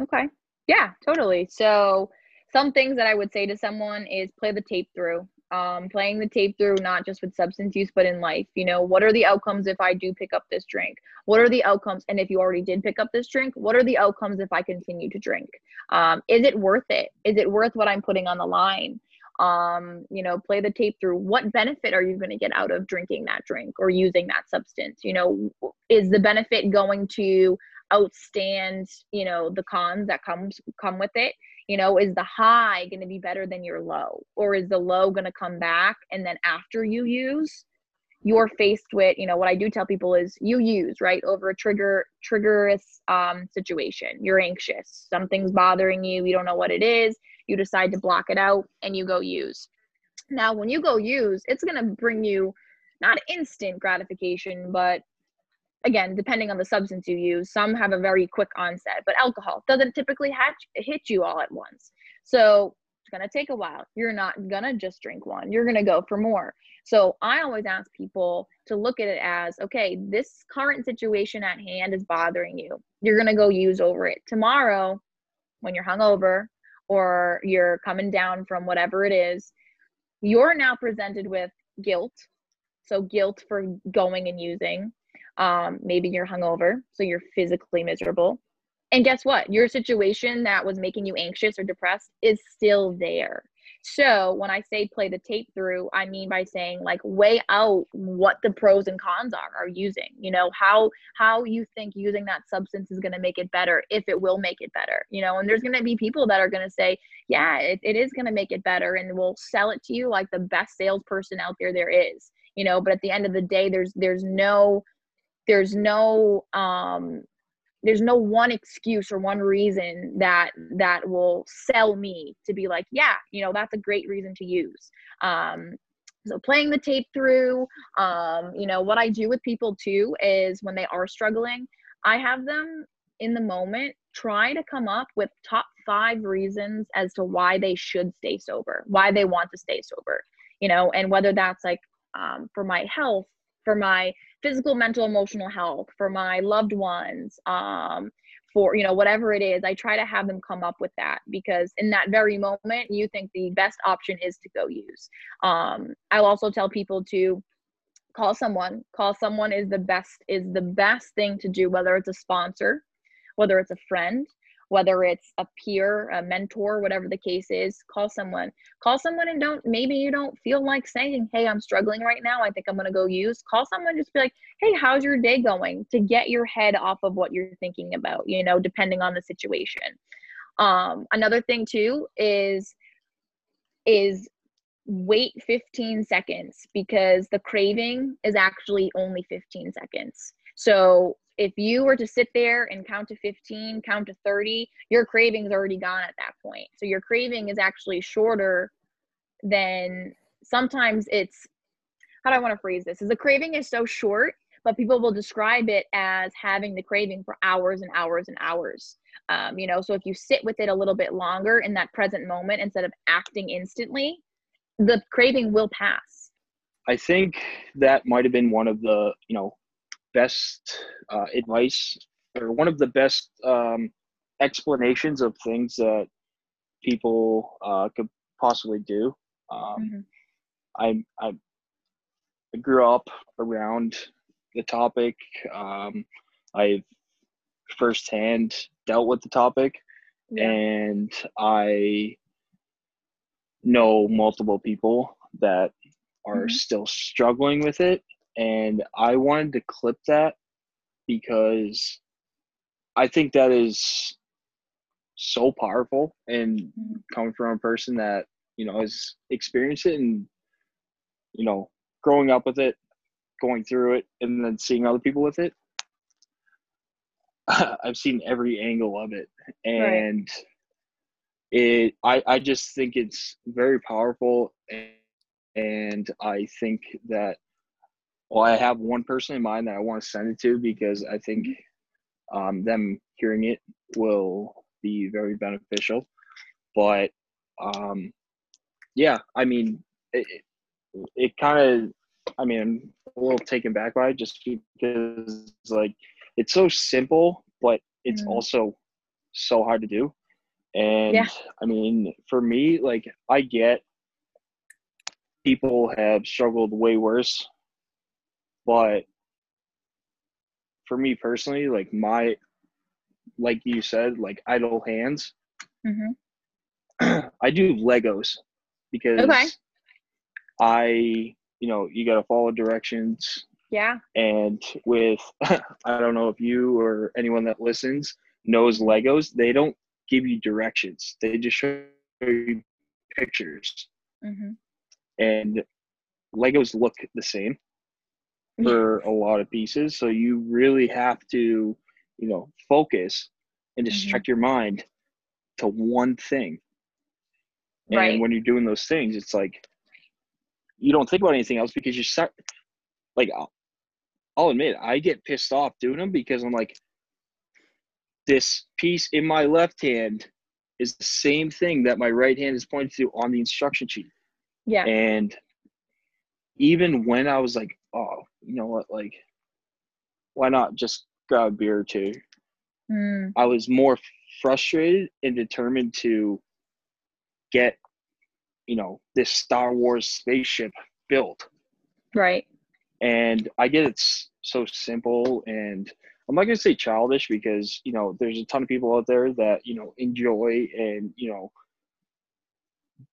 Okay. Yeah, totally. So some things that I would say to someone is play the tape through. Um, playing the tape through, not just with substance use, but in life. You know, what are the outcomes if I do pick up this drink? What are the outcomes? And if you already did pick up this drink, what are the outcomes if I continue to drink? Um, is it worth it? Is it worth what I'm putting on the line? Um, you know, play the tape through. What benefit are you going to get out of drinking that drink or using that substance? You know, is the benefit going to outstand you know the cons that comes come with it you know is the high going to be better than your low? Or is the low going to come back and then after you use you're faced with you know what i do tell people is you use right over a trigger triggerous um, situation. You're anxious. Something's bothering you. You don't know what it is. You decide to block it out and you go use. Now when you go use it's going to bring you not instant gratification but again, depending on the substance you use, some have a very quick onset, but alcohol doesn't typically hatch, hit you all at once. So it's going to take a while. You're not going to just drink one, you're going to go for more. So I always ask people to look at it as okay, this current situation at hand is bothering you. You're going to go use over it. Tomorrow, when you're hungover or you're coming down from whatever it is, you're now presented with guilt. So, guilt for going and using um, maybe you're hungover, so you're physically miserable. And guess what? Your situation that was making you anxious or depressed is still there. So when I say play the tape through, I mean by saying like weigh out what the pros and cons are are using. You know how how you think using that substance is going to make it better, if it will make it better. You know, and there's going to be people that are going to say, yeah, it, it is going to make it better, and will sell it to you like the best salesperson out there there is. You know, but at the end of the day, there's there's no there's no um there's no one excuse or one reason that that will sell me to be like yeah you know that's a great reason to use. Um so playing the tape through um you know what i do with people too is when they are struggling i have them in the moment try to come up with top five reasons as to why they should stay sober why they want to stay sober you know and whether that's like um, for my health for my physical mental emotional health for my loved ones um for you know whatever it is i try to have them come up with that because in that very moment you think the best option is to go use. Um i'll also tell people to call someone. Call someone is the best is the best thing to do whether it's a sponsor whether it's a friend whether it's a peer, a mentor, whatever the case is, call someone. Call someone and don't, maybe you don't feel like saying, Hey, I'm struggling right now. I think I'm going to go use. Call someone, just be like, Hey, how's your day going? To get your head off of what you're thinking about, you know, depending on the situation. Um, another thing too is, is wait 15 seconds because the craving is actually only 15 seconds. So if you were to sit there and count to 15, count to 30, your craving's already gone at that point. So your craving is actually shorter than sometimes it's how do I want to phrase this? Is the craving is so short, but people will describe it as having the craving for hours and hours and hours. Um, you know, so if you sit with it a little bit longer in that present moment instead of acting instantly, the craving will pass. I think that might have been one of the, you know, best uh, advice or one of the best um, explanations of things that people uh, could possibly do. Um, Mhm. I, I I grew up around the topic. Um, I've firsthand dealt with the topic, Yeah. and I know multiple people that are Mhm. still struggling with it. And I wanted to clip that because I think that is so powerful and coming from a person that you know has experienced it and you know growing up with it going through it and then seeing other people with it i've seen every angle of it and right. it I, I just think it's very powerful and, and i think that well i have one person in mind that i want to send it to because i think um, them hearing it will be very beneficial but um, yeah i mean it, it kind of I mean, I'm a little taken back by it just because like it's so simple, but it's mm. also so hard to do. And yeah. I mean, for me, like I get people have struggled way worse, but for me personally, like my, like you said, like idle hands. Mm-hmm. I do Legos because okay. I you know you got to follow directions yeah and with i don't know if you or anyone that listens knows legos they don't give you directions they just show you pictures mm-hmm. and legos look the same for a lot of pieces so you really have to you know focus and distract mm-hmm. your mind to one thing and right. when you're doing those things it's like you don't think about anything else because you're set. Like, I'll, I'll admit, I get pissed off doing them because I'm like, this piece in my left hand is the same thing that my right hand is pointing to on the instruction sheet. Yeah. And even when I was like, oh, you know what, like, why not just grab a beer or two? Mm. I was more frustrated and determined to get you know this Star Wars spaceship built. Right. And I get it's so simple and I'm not gonna say childish because you know there's a ton of people out there that you know enjoy and you know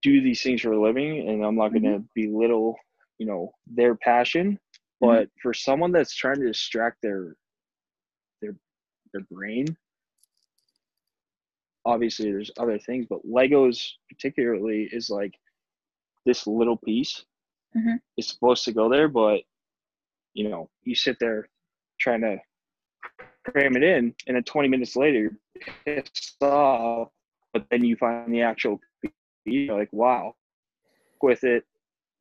do these things for a living and I'm not gonna mm-hmm. belittle you know their passion. But mm-hmm. for someone that's trying to distract their their their brain obviously there's other things but legos particularly is like this little piece mm-hmm. is supposed to go there, but you know, you sit there trying to cram it in, and then 20 minutes later, you're pissed off, but then you find the actual piece, you're like, wow, with it,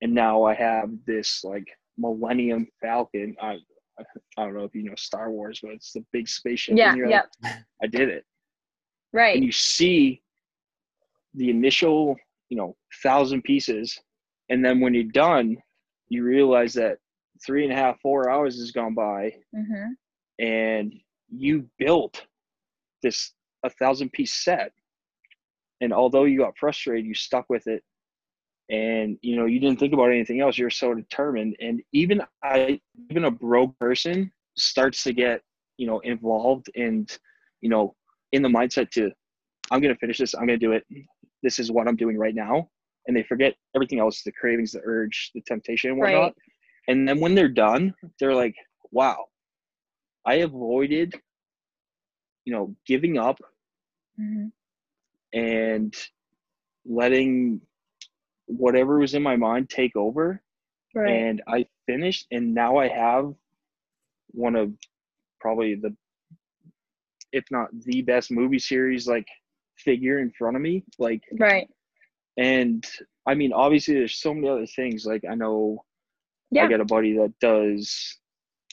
and now I have this like Millennium Falcon. I I don't know if you know Star Wars, but it's the big spaceship. Yeah, yeah. Like, I did it. Right. And you see the initial you know thousand pieces and then when you're done you realize that three and a half four hours has gone by mm-hmm. and you built this a thousand piece set and although you got frustrated you stuck with it and you know you didn't think about anything else you're so determined and even i even a broke person starts to get you know involved and you know in the mindset to i'm going to finish this i'm going to do it this is what I'm doing right now. And they forget everything else, the cravings, the urge, the temptation and whatnot. Right. And then when they're done, they're like, wow, I avoided, you know, giving up mm-hmm. and letting whatever was in my mind take over. Right. And I finished and now I have one of probably the if not the best movie series like figure in front of me like right and i mean obviously there's so many other things like i know yeah. i got a buddy that does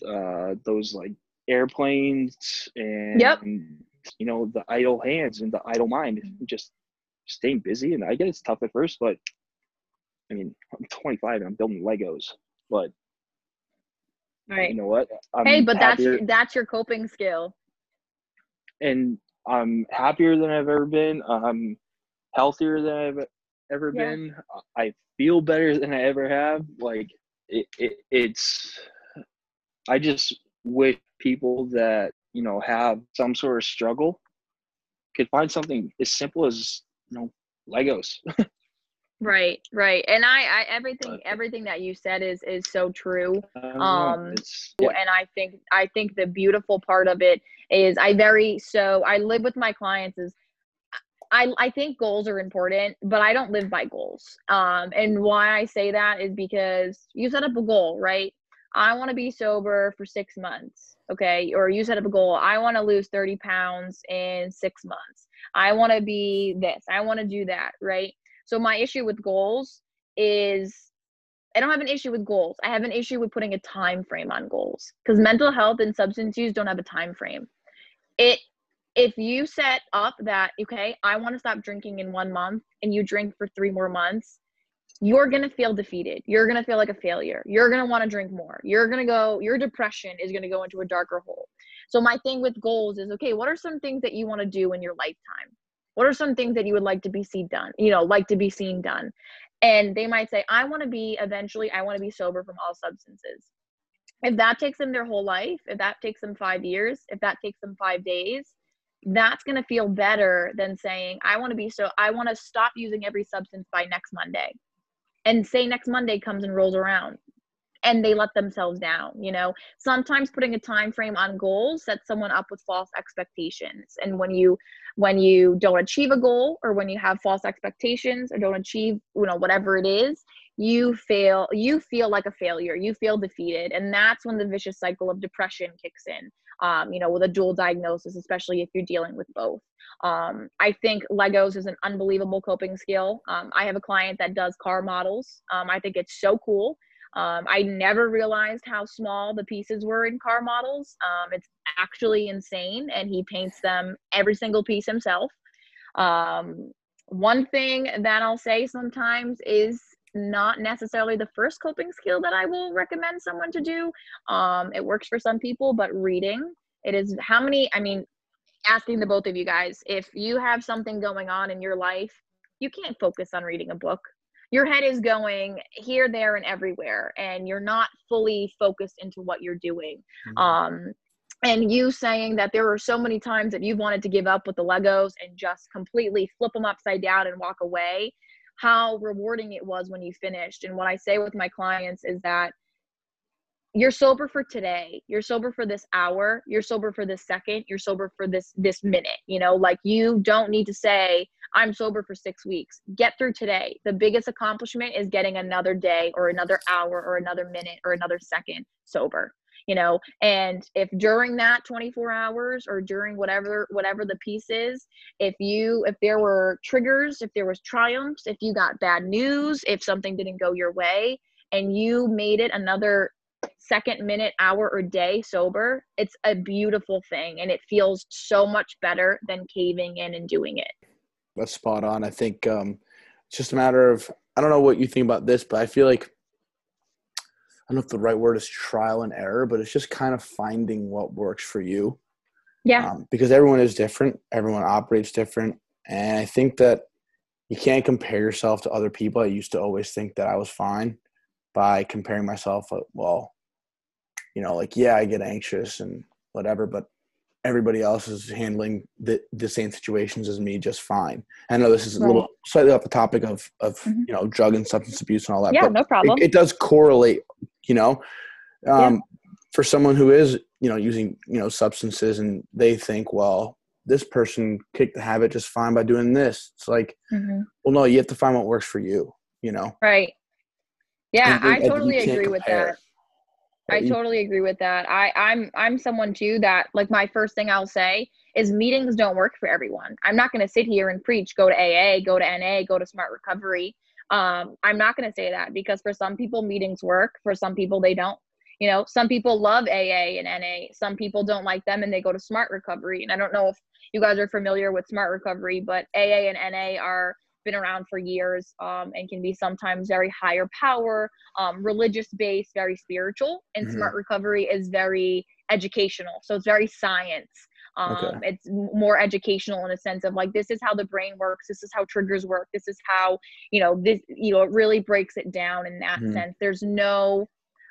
uh those like airplanes and yep. you know the idle hands and the idle mind just staying busy and i get it's tough at first but i mean i'm 25 and i'm building legos but right you know what I'm hey but happier. that's that's your coping skill and I'm happier than I've ever been. I'm healthier than I've ever yeah. been. I feel better than I ever have. Like it, it, it's, I just wish people that you know have some sort of struggle could find something as simple as you know Legos. right right and I, I everything everything that you said is is so true um yeah. and i think i think the beautiful part of it is i very so i live with my clients is I, I think goals are important, but I don't live by goals. Um, and why I say that is because you set up a goal, right? I want to be sober for six months, okay? Or you set up a goal, I want to lose 30 pounds in six months. I want to be this, I want to do that, right? So my issue with goals is I don't have an issue with goals. I have an issue with putting a time frame on goals because mental health and substance use don't have a time frame. It if you set up that okay, I want to stop drinking in 1 month and you drink for 3 more months, you're going to feel defeated. You're going to feel like a failure. You're going to want to drink more. You're going to go your depression is going to go into a darker hole. So my thing with goals is okay, what are some things that you want to do in your lifetime? What are some things that you would like to be seen done? You know, like to be seen done? And they might say i want to be eventually i want to be sober from all substances. If that takes them their whole life if that takes them five years if that takes them five days that's going to feel better than saying i want to be so i want to stop using every substance by next monday. And say next monday comes and rolls around and they let themselves down you know? Sometimes putting a time frame on goals sets someone up with false expectations and when you when you don't achieve a goal or when you have false expectations or don't achieve you know whatever it is you fail you feel like a failure you feel defeated and that's when the vicious cycle of depression kicks in um, you know with a dual diagnosis especially if you're dealing with both. Um, i think legos is an unbelievable coping skill. Um, i have a client that does car models. Um, i think it's so cool um, I never realized how small the pieces were in car models. Um, it's actually insane, and he paints them every single piece himself. Um, one thing that I'll say sometimes is not necessarily the first coping skill that I will recommend someone to do. Um, it works for some people, but reading, it is how many, I mean, asking the both of you guys, if you have something going on in your life, you can't focus on reading a book your head is going here there and everywhere and you're not fully focused into what you're doing mm-hmm. um and you saying that there were so many times that you've wanted to give up with the legos and just completely flip them upside down and walk away how rewarding it was when you finished and what i say with my clients is that you're sober for today. You're sober for this hour. You're sober for this second. You're sober for this this minute you know? Like you don't need to say i'm sober for 6 weeks. Get through today. The biggest accomplishment is getting another day or another hour or another minute or another second sober you know? And if during that 24 hours or during whatever whatever the piece is if you if there were triggers if there was triumphs if you got bad news if something didn't go your way and you made it another second minute hour or day sober it's a beautiful thing and it feels so much better than caving in and doing it. That's spot on. I think um it's just a matter of i don't know what you think about this but i feel like i don't know if the right word is trial and error but it's just kind of finding what works for you. Yeah. Um, because everyone is different everyone operates different and i think that you can't compare yourself to other people. I used to always think that i was fine by comparing myself uh, well you know like yeah i get anxious and whatever but everybody else is handling the, the same situations as me just fine i know this is a right. little slightly off the topic of of mm-hmm. you know drug and substance abuse and all that yeah no problem it, it does correlate you know um, yeah. for someone who is you know using you know substances and they think well this person kicked the habit just fine by doing this it's like mm-hmm. well no you have to find what works for you you know right yeah, I totally agree with that. I totally agree with that. I, I'm I'm someone too that like my first thing I'll say is meetings don't work for everyone. I'm not going to sit here and preach go to AA, go to NA, go to Smart Recovery. Um, I'm not going to say that because for some people meetings work, for some people they don't. You know, some people love AA and NA, some people don't like them and they go to Smart Recovery. And I don't know if you guys are familiar with Smart Recovery, but AA and NA are been around for years um, and can be sometimes very higher power, um, religious based, very spiritual. And mm-hmm. Smart Recovery is very educational. So it's very science. Um, okay. It's more educational in a sense of like, this is how the brain works. This is how triggers work. This is how, you know, this, you know, it really breaks it down in that mm-hmm. sense. There's no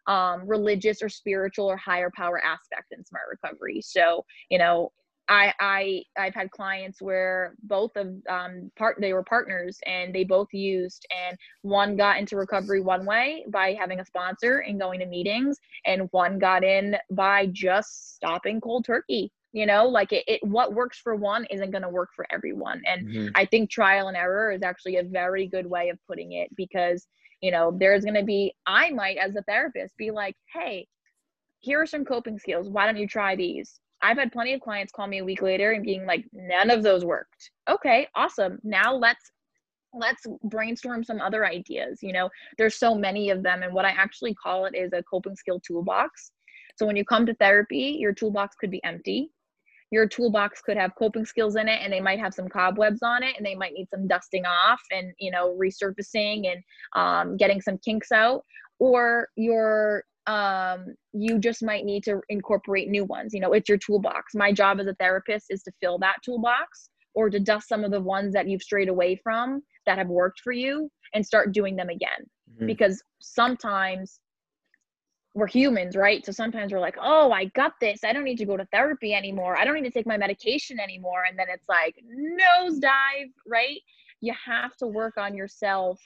um, religious or spiritual or higher power aspect in smart recovery. So, you know, I I I've had clients where both of um part they were partners and they both used and one got into recovery one way by having a sponsor and going to meetings and one got in by just stopping cold turkey you know? Like it, it what works for one isn't going to work for everyone. And Mhm. i think trial and error is actually a very good way of putting it because you know there's going to be i might as a therapist be like hey here are some coping skills. Why don't you try these i've had plenty of clients call me a week later and being like none of those worked. Okay awesome. Now let's let's brainstorm some other ideas you know? There's so many of them and what i actually call it is a coping skill toolbox. So when you come to therapy your toolbox could be empty. Your toolbox could have coping skills in it and they might have some cobwebs on it and they might need some dusting off and you know resurfacing and um, getting some kinks out. Or your um, you just might need to incorporate new ones you know it's your toolbox my job as a therapist is to fill that toolbox or to dust some of the ones that you've strayed away from that have worked for you and start doing them again Mhm. because sometimes we're humans, right? So sometimes we're like, oh, I got this. I don't need to go to therapy anymore. I don't need to take my medication anymore. And then it's like, nosedive, right? You have to work on yourself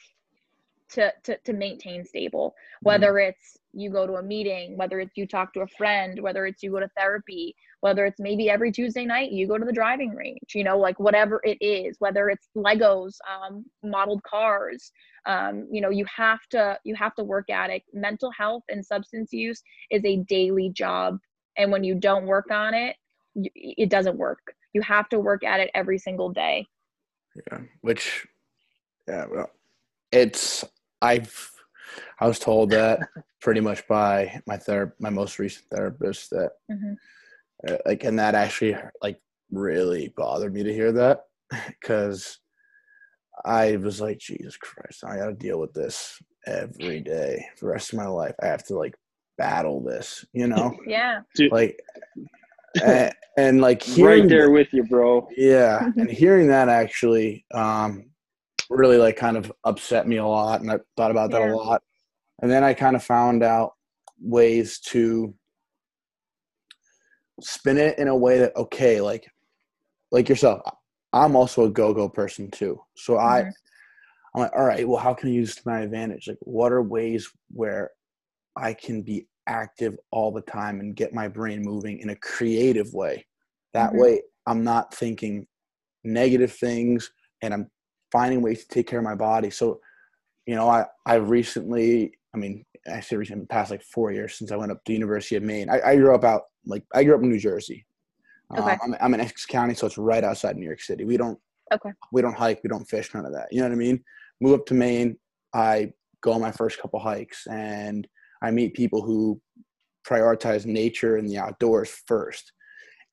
to, to, to maintain stable, whether it's you go to a meeting, whether it's you talk to a friend, whether it's you go to therapy, whether it's maybe every Tuesday night you go to the driving range, you know, like whatever it is, whether it's Legos, um, modeled cars, um, you know you have to you have to work at it. Mental health and substance use is a daily job. And when you don't work on it it doesn't work. You have to work at it every single day. Yeah, which, yeah, well, it's I've I was told that pretty much by my ther my most recent therapist that Mhm. uh, like and that actually like really bothered me to hear that because I was like Jesus Christ I got to deal with this every day for the rest of my life I have to like battle this you know yeah like and, and like hearing right there the- with you, bro. yeah, and hearing that actually um, really like kind of upset me a lot, and I thought about that Yeah. a lot. And then I kind of found out ways to spin it in a way that okay, like like yourself, I'm also a go-go person too. So I Mhm. I'm like, all right, well, how can I use this to my advantage? Like, what are ways where I can be active all the time and get my brain moving in a creative way? That Mhm. way, I'm not thinking negative things and I'm finding ways to take care of my body. So, you know, I, I recently, I mean, I say recently, in the past like four years since I went up to the University of Maine. I, I grew up out, like, I grew up in New Jersey. Okay. Um, I'm, I'm in Essex County, so it's right outside New York City. We don't, Okay. we don't hike, we don't fish, none of that. You know what I mean? Move up to Maine. I go on my first couple hikes and I meet people who prioritize nature and the outdoors first.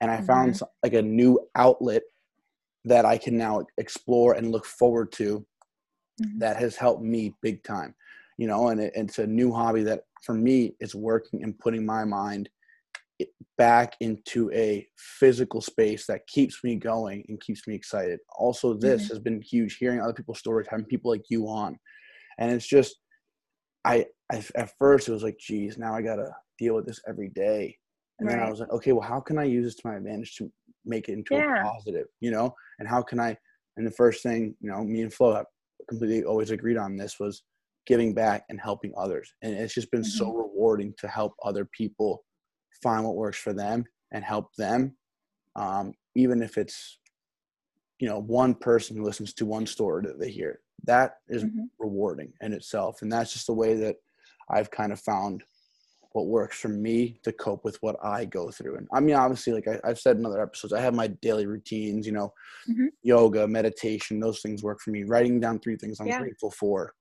And I found like a new outlet that I can now explore and look forward to Mhm. that has helped me big time. You know, and it, it's a new hobby that for me is working and putting my mind back into a physical space that keeps me going and keeps me excited. Also, this has been huge hearing other people's stories, having people like you on. And it's just, I, I at first it was like, geez, now I got to deal with this every day. And then I was like, okay, well, how can I use this to my advantage to make it into Yeah. a positive, you know? And how can I, and the first thing, you know, me and Flo have completely always agreed on this was giving back and helping others. And it's just been so rewarding to help other people find what works for them and help them. Um, even if it's, you know, one person who listens to one story that they hear, that is Mhm. rewarding in itself. And that's just the way that I've kind of found what works for me to cope with what I go through. And I mean, obviously, like I, I've said in other episodes, I have my daily routines, you know, Mhm. yoga, meditation, those things work for me. Writing down three things I'm Yeah. grateful for,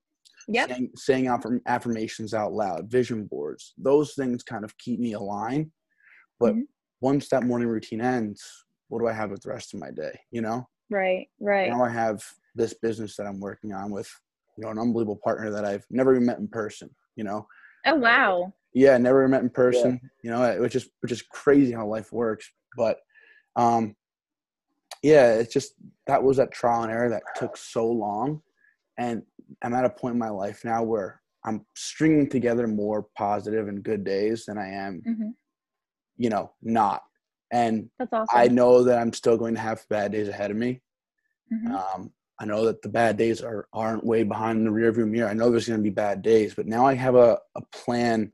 yep saying, saying affirm- affirmations out loud, vision boards, those things kind of keep me aligned. But Mhm. once that morning routine ends, what do I have with the rest of my day? You know, right right now I have this business that I'm working on with, you know, an unbelievable partner that I've never even met in person, you know, oh wow yeah, never met in person. You know, which is which is crazy how life works. But um, yeah, it's just that was that trial and error that took so long, and I'm at a point in my life now where I'm stringing together more positive and good days than I am, Mhm. you know, not. And that's awesome I know that I'm still going to have bad days ahead of me. Mhm. Um, I know that the bad days are aren't way behind in the rearview mirror. I know there's going to be bad days, but now I have a, a plan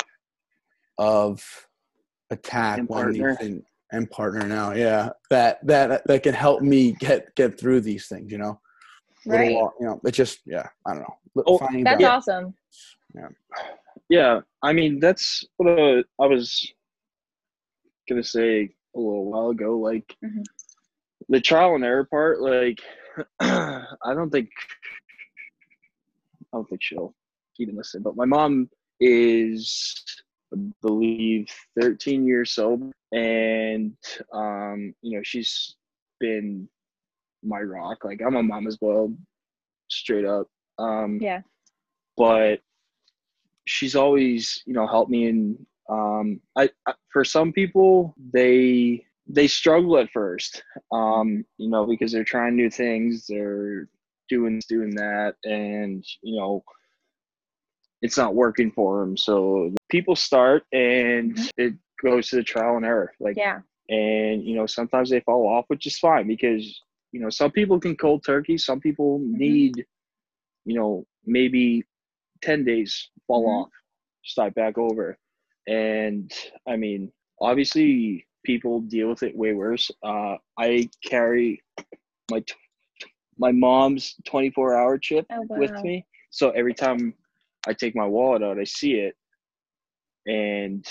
of attack And when these partner. things, and partner now. Yeah, that that that can help me get get through these things. You know, Right. walk- you know, it just yeah, I don't know. Li- Oh, finding That's balance. awesome. Yeah, yeah I mean that's what uh, I was gonna say a little while ago. Like Mhm. the trial and error part. Like I don't think I don't think she'll even listen. But my mom is, I believe, 13 years sober, and um, you know she's been my rock. Like I'm a mama's boy, straight up. Um, Yeah. but she's always you know helped me and um I, I for some people they they struggle at first um you know because they're trying new things they're doing doing that and you know it's not working for them so people start and it goes to the trial and error like Yeah. and you know sometimes they fall off which is fine because you know some people can cold turkey some people need you know maybe 10 days fall Mhm. off start back over and i mean obviously people deal with it way worse uh i carry my t- my mom's 24 hour chip Oh wow. with me. So every time I take my wallet out, I see it, and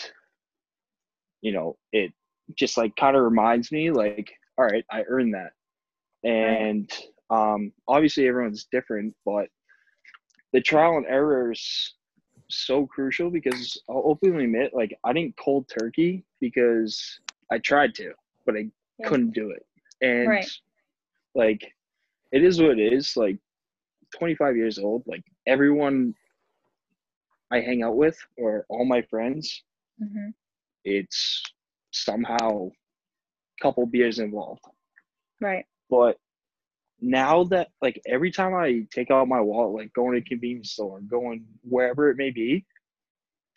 you know, it just like kind of reminds me, like, all right, I earned that. And um, obviously, everyone's different, but the trial and error is so crucial because I'll openly admit, like, I didn't cold turkey because I tried to, but I Yeah. couldn't do it. And Right. like, it is what it is. Like, 25 years old, like, everyone I hang out with or all my friends, hmm it's somehow a couple beers involved. Right. But now that like every time I take out my wallet, like going to a convenience store, going wherever it may be,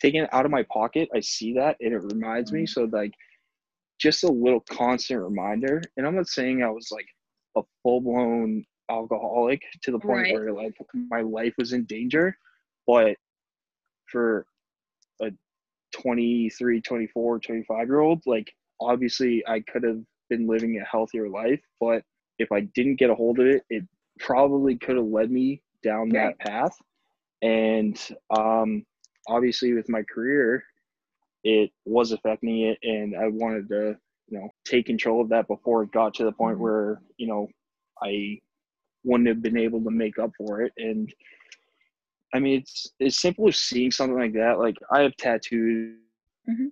taking it out of my pocket, I see that and it reminds me. Mhm. So like just a little constant reminder. And I'm not saying I was like a full blown alcoholic to the point Right. where like my life was in danger, but for a 23, 24, 25 year old, like obviously I could have been living a healthier life, but if I didn't get a hold of it, it probably could have led me down that path. And um, obviously, with my career, it was affecting it, and I wanted to, you know, take control of that before it got to the point Mhm. where, you know, I wouldn't have been able to make up for it. And I mean, it's as simple as seeing something like that. Like I have tattoos, Mhm.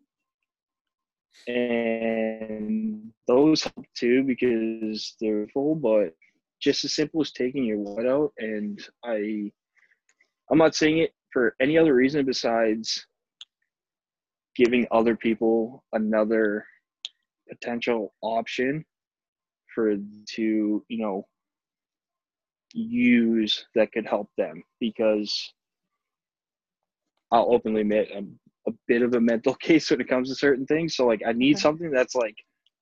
and those help too because they're full. But just as simple as taking your wallet out, and I, I'm not saying it for any other reason besides giving other people another potential option for to you know use that could help them because I'll openly admit I'm a bit of a mental case when it comes to certain things. So like I need Okay. something that's like,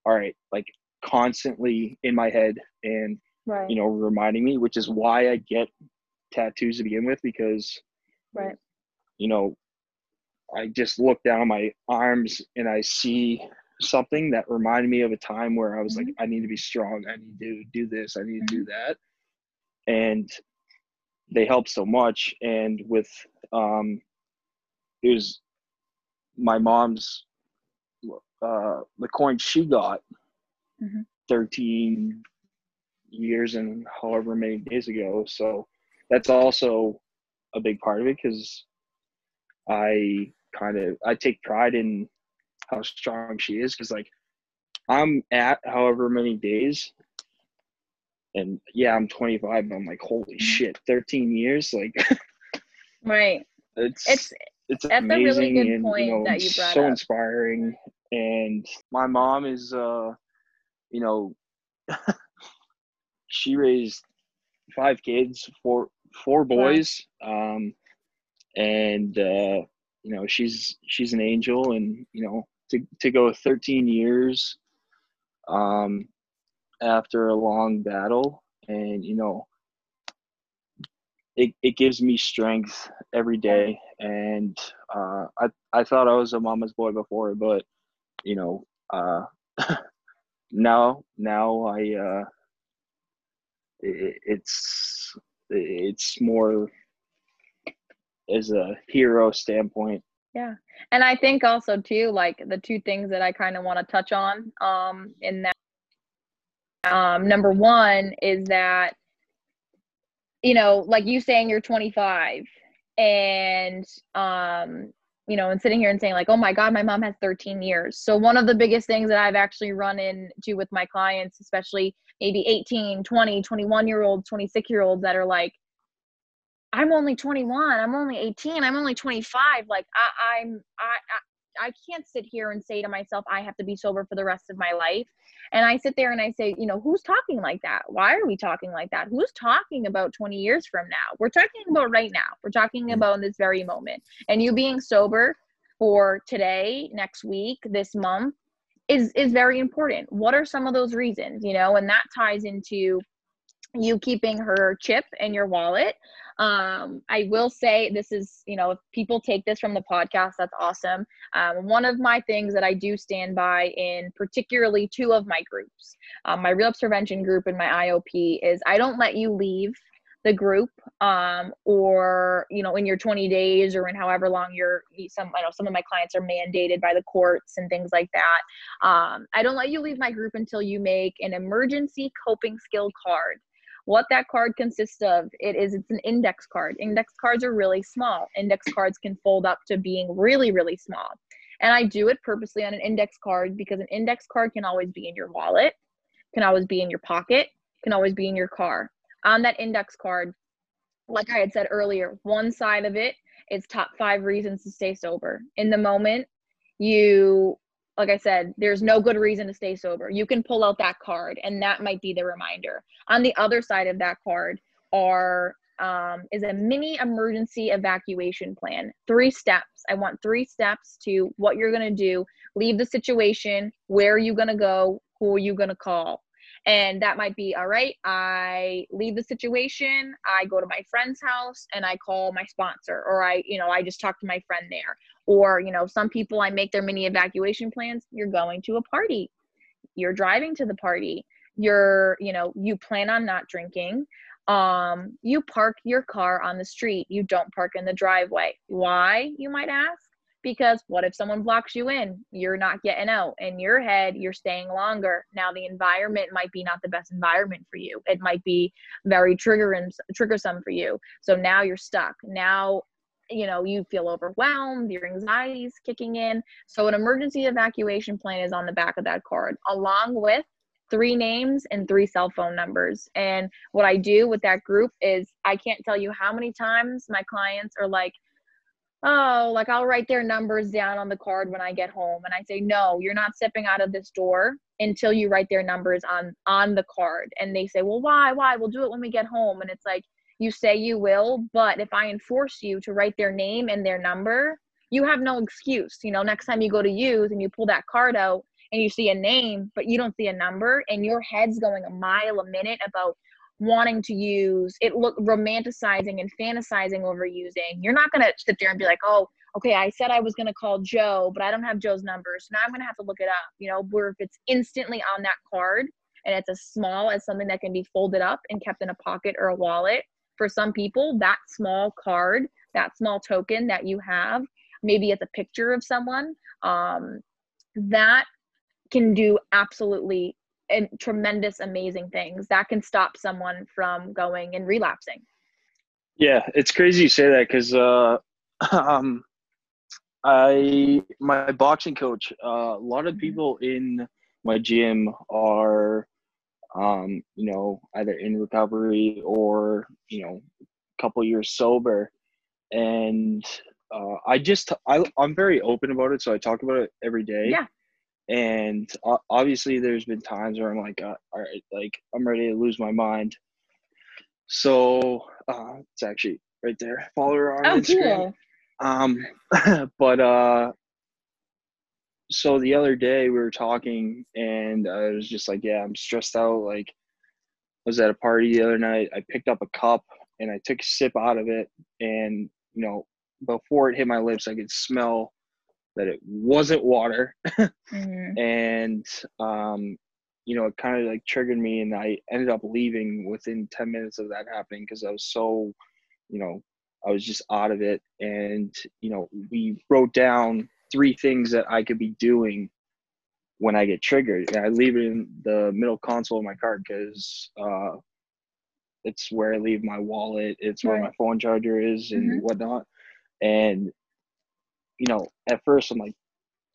all right, like constantly in my head and Right. you know reminding me, which is why I get tattoos to begin with because right. you know I just look down my arms and I see something that reminded me of a time where I was like, mm-hmm. I need to be strong. I need to do this. I need to do mm-hmm. that. And they help so much. And with, um, it was my mom's, uh, the coin she got Mhm. 13 years and however many days ago. So that's also a big part of it because I kind of I take pride in how strong she is because like I'm at however many days, and yeah, I'm 25. But I'm like, holy shit, 13 years! Like Right. it's It's it's that's a really amazing good and point you know that you brought so up. inspiring. And my mom is uh, you know, she raised five kids, four four boys, um, and uh, you know she's she's an angel, and you know to to go 13 years, um, after a long battle, and you know. It, it gives me strength every day and uh, I, I thought I was a mama's boy before but you know uh, now now I uh it, it's it's more as a hero standpoint. Yeah. And I think also too like the two things that I kind of want to touch on um in that um number 1 is that you know, like you saying you're 25 and um you know, and sitting here and saying like, "Oh my god, my mom has 13 years." So one of the biggest things that I've actually run into with my clients, especially maybe 18, 20, 21 year olds, 26 year olds that are like, I'm only 21, I'm only 18, I'm only 25. Like I, I'm I, I can't sit here and say to myself, I have to be sober for the rest of my life. And I sit there and I say, you know, who's talking like that? Why are we talking like that? Who's talking about 20 years from now? We're talking about right now. We're talking mm. about in this very moment. And you being sober for today, next week, this month is is very important. What are some of those reasons, you know? And that ties into you keeping her chip in your wallet. Um, I will say this is, you know, if people take this from the podcast, that's awesome. Um, one of my things that I do stand by in particularly two of my groups, um, my relapse prevention group and my IOP, is I don't let you leave the group um, or you know in your 20 days or in however long you're some i know some of my clients are mandated by the courts and things like that um, i don't let you leave my group until you make an emergency coping skill card what that card consists of it is it's an index card. Index cards are really small. Index cards can fold up to being really really small. And i do it purposely on an index card because an index card can always be in your wallet can always be in your pocket can always be in your car. On that index card like i had said earlier one side of it is top five reasons to stay sober. In the moment you like I said, there's no good reason to stay sober. You can pull out that card, and that might be the reminder. On the other side of that card are um, is a mini emergency evacuation plan. Three steps. I want three steps to what you're gonna do. Leave the situation. Where are you gonna go? Who are you gonna call? And that might be all right. I leave the situation. I go to my friend's house and I call my sponsor, or I, you know, I just talk to my friend there or, you know, some people I make their mini evacuation plans. You're going to a party, you're driving to the party, you're, you know, you plan on not drinking. Um, you park your car on the street, you don't park in the driveway. Why, you might ask? Because what if someone blocks you in? You're not getting out. In your head, you're staying longer. Now, the environment might be not the best environment for you. It might be very triggering, triggersome for you. So now you're stuck. Now you know you feel overwhelmed your anxiety is kicking in so an emergency evacuation plan is on the back of that card along with three names and three cell phone numbers and what i do with that group is i can't tell you how many times my clients are like oh like i'll write their numbers down on the card when i get home. And i say no you're not stepping out of this door until you write their numbers on on the card. And they say well why why? We'll do it when we get home. And it's like you say you will, but if I enforce you to write their name and their number, you have no excuse. You know, next time you go to use and you pull that card out and you see a name, but you don't see a number, and your head's going a mile a minute about wanting to use it, look romanticizing and fantasizing over using. You're not gonna sit there and be like, oh, okay, I said I was gonna call Joe, but I don't have Joe's number, so now I'm gonna have to look it up. You know, where if it's instantly on that card and it's as small as something that can be folded up and kept in a pocket or a wallet for some people, that small card, that small token that you have, maybe it's a picture of someone, um, that can do absolutely and tremendous, amazing things. That can stop someone from going and relapsing. Yeah, it's crazy you say that because uh, um, I my boxing coach. Uh, a lot of mm-hmm. people in my gym are um, you know, either in recovery or, you know, a couple years sober. And uh, I just, I, I'm very open about it. So I talk about it every day. Yeah. And obviously there's been times where I'm like, uh, all right, like I'm ready to lose my mind. So uh, it's actually right there. Follow her on oh, Instagram. Cool. Um, but uh, so the other day we were talking and I was just like, yeah, I'm stressed out. Like I was at a party the other night. I picked up a cup and I took a sip out of it and, you know, before it hit my lips, I could smell that it wasn't water, Mhm. and um, you know, it kind of like triggered me, and I ended up leaving within ten minutes of that happening because I was so, you know, I was just out of it, and you know, we wrote down three things that I could be doing when I get triggered. And I leave it in the middle console of my car because uh, it's where I leave my wallet. It's where my phone charger is and Mhm. whatnot. And you know, at first I'm like,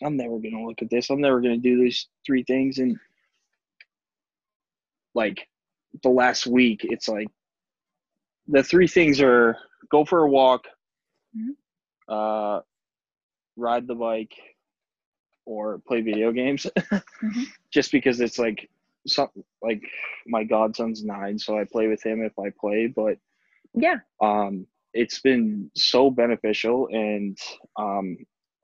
I'm never gonna look at this. I'm never gonna do these three things. And like the last week, it's like the three things are go for a walk, Mhm. uh, ride the bike, or play video games. Mhm. Just because it's like some like my godson's nine, so I play with him if I play, but Yeah. um, it's been so beneficial and um,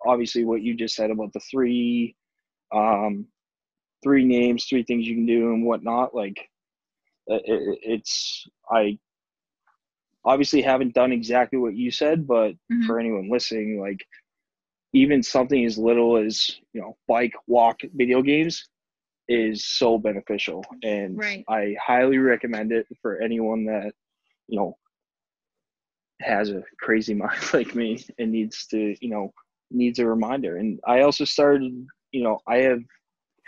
obviously what you just said about the three um, three names three things you can do and whatnot like it, it, it's i obviously haven't done exactly what you said but Mhm. for anyone listening like even something as little as you know bike walk video games is so beneficial and Right. i highly recommend it for anyone that you know has a crazy mind like me and needs to you know needs a reminder. And i also started you know i have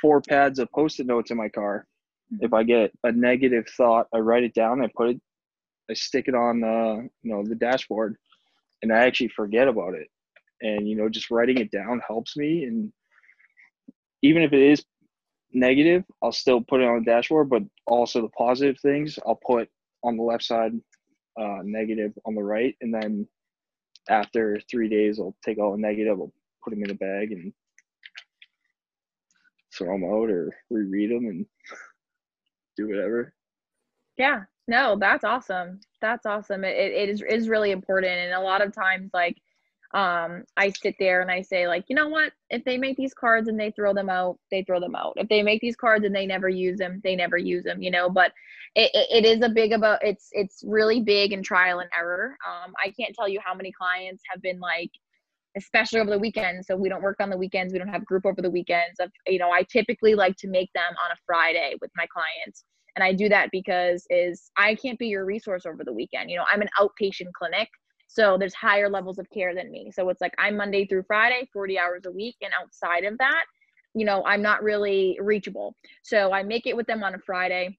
four pads of post-it notes in my car. Hmm. If i get a negative thought i write it down i put it i stick it on the, you know the dashboard and i actually forget about it. And you know just writing it down helps me. And even if it is negative i'll still put it on the dashboard but also the positive things i'll put on the left side uh, negative on the right, and then after three days, I'll take all the negative, I'll put them in a bag and throw them out or reread them and do whatever. Yeah, no, that's awesome. That's awesome. It, it, is is really important, and a lot of times, like, um, I sit there and I say, like, you know what? If they make these cards and they throw them out, they throw them out. If they make these cards and they never use them, they never use them. You know, but it, it, it is a big about it's it's really big in trial and error. Um, I can't tell you how many clients have been like especially over the weekends. So we don't work on the weekends. We don't have group over the weekends. Of you know, I typically like to make them on a Friday with my clients, and I do that because is I can't be your resource over the weekend. You know, I'm an outpatient clinic, so there's higher levels of care than me. So it's like I'm Monday through Friday, 40 hours a week, and outside of that, you know, I'm not really reachable. So I make it with them on a Friday.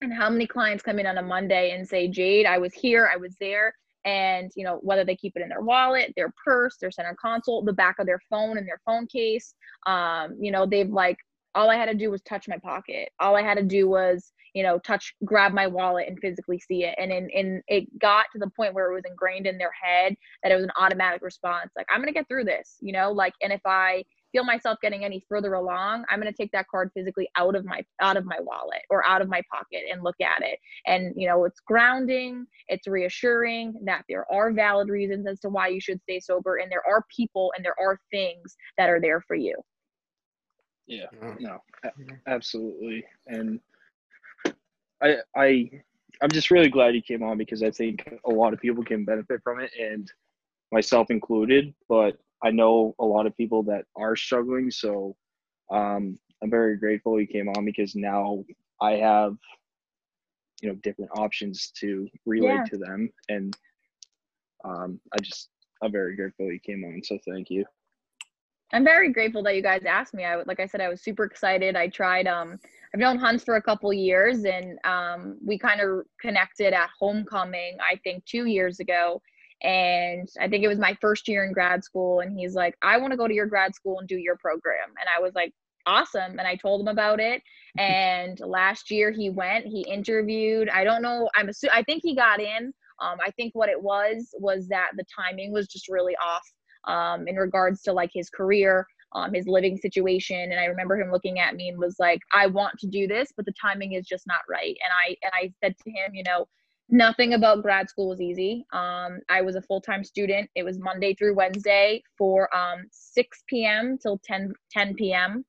And how many clients come in on a Monday and say, Jade, I was here, I was there, and you know whether they keep it in their wallet their purse their center console the back of their phone and their phone case um you know they've like all i had to do was touch my pocket. All i had to do was you know touch grab my wallet and physically see it. And in and it got to the point where it was ingrained in their head that it was an automatic response like i'm gonna get through this you know like and if i feel myself getting any further along i'm going to take that card physically out of my out of my wallet or out of my pocket and look at it. And you know it's grounding it's reassuring that there are valid reasons as to why you should stay sober and there are people and there are things that are there for you Yeah, Yeah. no, a- absolutely. And I, I, I'm just really glad you came on because I think a lot of people can benefit from it, and myself included. But I know a lot of people that are struggling, so um, I'm very grateful you came on because now I have, you know, different options to relate Yeah. to them, and um, I just, I'm very grateful you came on. So thank you. I'm very grateful that you guys asked me. I like I said, I was super excited. I tried. Um, I've known Hans for a couple years, and um, we kind of connected at homecoming. I think two years ago, and I think it was my first year in grad school. And he's like, "I want to go to your grad school and do your program," and I was like, "Awesome!" And I told him about it. And last year he went. He interviewed. I don't know. I'm assu- I think he got in. Um, I think what it was was that the timing was just really off um, in regards to like his career, um, his living situation. And I remember him looking at me and was like, "I want to do this, but the timing is just not right." And I and I said to him, you know, nothing about grad school was easy. Um, I was a full time student. It was Monday through Wednesday for um, 6 p.m. till 10 10 p.m.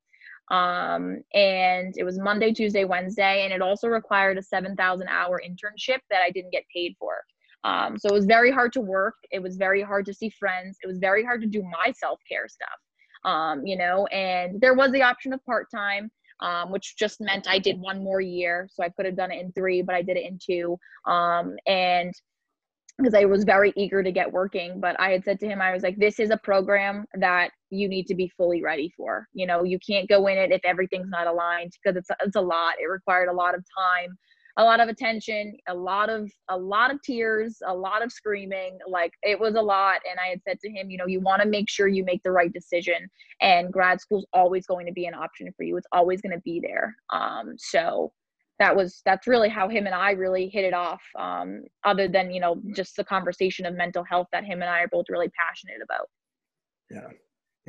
Um, and it was Monday, Tuesday, Wednesday, and it also required a 7,000 hour internship that I didn't get paid for. Um, so it was very hard to work. It was very hard to see friends. It was very hard to do my self care stuff. um, you know, and there was the option of part time. Um, which just meant I did one more year. So I could have done it in three, but I did it in two. Um, and because I was very eager to get working. But I had said to him, I was like, this is a program that you need to be fully ready for. You know, you can't go in it if everything's not aligned because it's it's a lot. It required a lot of time a lot of attention, a lot of a lot of tears, a lot of screaming. Like it was a lot. And I had said to him, you know, you want to make sure you make the right decision. And grad school's always going to be an option for you. It's always going to be there. Um, so that was that's really how him and I really hit it off. Um, other than you know just the conversation of mental health that him and I are both really passionate about. Yeah.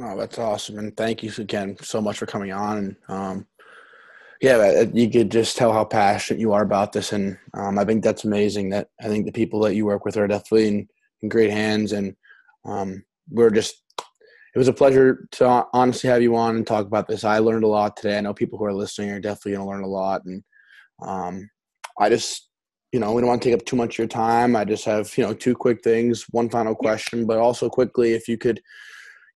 Oh, that's awesome, and thank you again so much for coming on. Um, yeah, you could just tell how passionate you are about this, and um, I think that's amazing. That I think the people that you work with are definitely in, in great hands, and um, we're just. It was a pleasure to honestly have you on and talk about this. I learned a lot today. I know people who are listening are definitely going to learn a lot, and um, I just, you know, we don't want to take up too much of your time. I just have, you know, two quick things. One final question, but also quickly, if you could,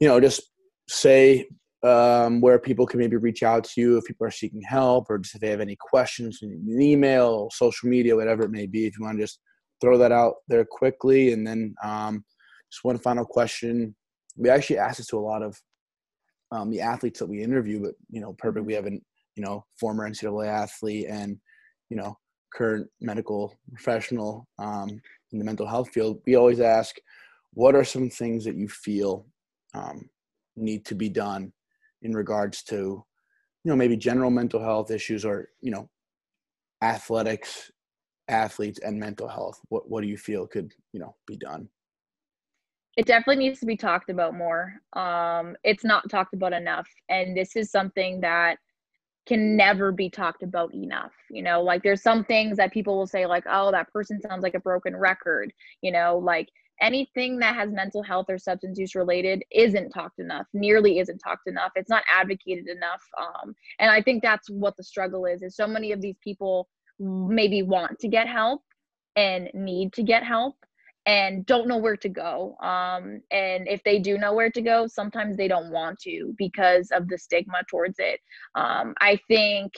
you know, just say um, where people can maybe reach out to you if people are seeking help or just if they have any questions, an email, social media, whatever it may be. If you want to just throw that out there quickly. And then um, just one final question. We actually asked this to a lot of um, the athletes that we interview, but, you know, perfect. We have an, you know, former NCAA athlete and, you know, current medical professional um, in the mental health field. We always ask, what are some things that you feel um, need to be done in regards to you know maybe general mental health issues or you know athletics athletes and mental health. What what do you feel could you know be done? It definitely needs to be talked about more. Um it's not talked about enough. And this is something that can never be talked about enough you know? Like there's some things that people will say like oh that person sounds like a broken record you know? Like anything that has mental health or substance use related isn't talked enough nearly isn't talked enough. It's not advocated enough um, and i think that's what the struggle is is so many of these people maybe want to get help and need to get help and don't know where to go um, and if they do know where to go sometimes they don't want to because of the stigma towards it. Um, i think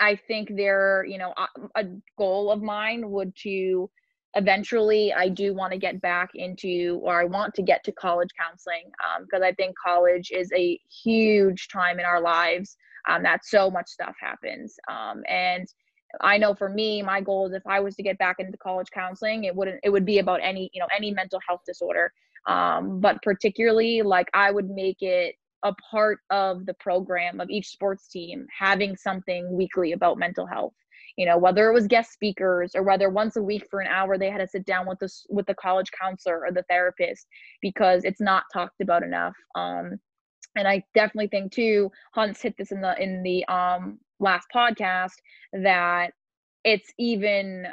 i think their you know a, a goal of mine would to eventually i do want to get back into or i want to get to college counseling because um, i think college is a huge time in our lives um, that so much stuff happens um, and i know for me my goal is if i was to get back into college counseling it wouldn't it would be about any you know any mental health disorder um, but particularly like i would make it a part of the program of each sports team having something weekly about mental health you know whether it was guest speakers or whether once a week for an hour they had to sit down with the with the college counselor or the therapist because it's not talked about enough um and i definitely think too hans hit this in the in the um last podcast that it's even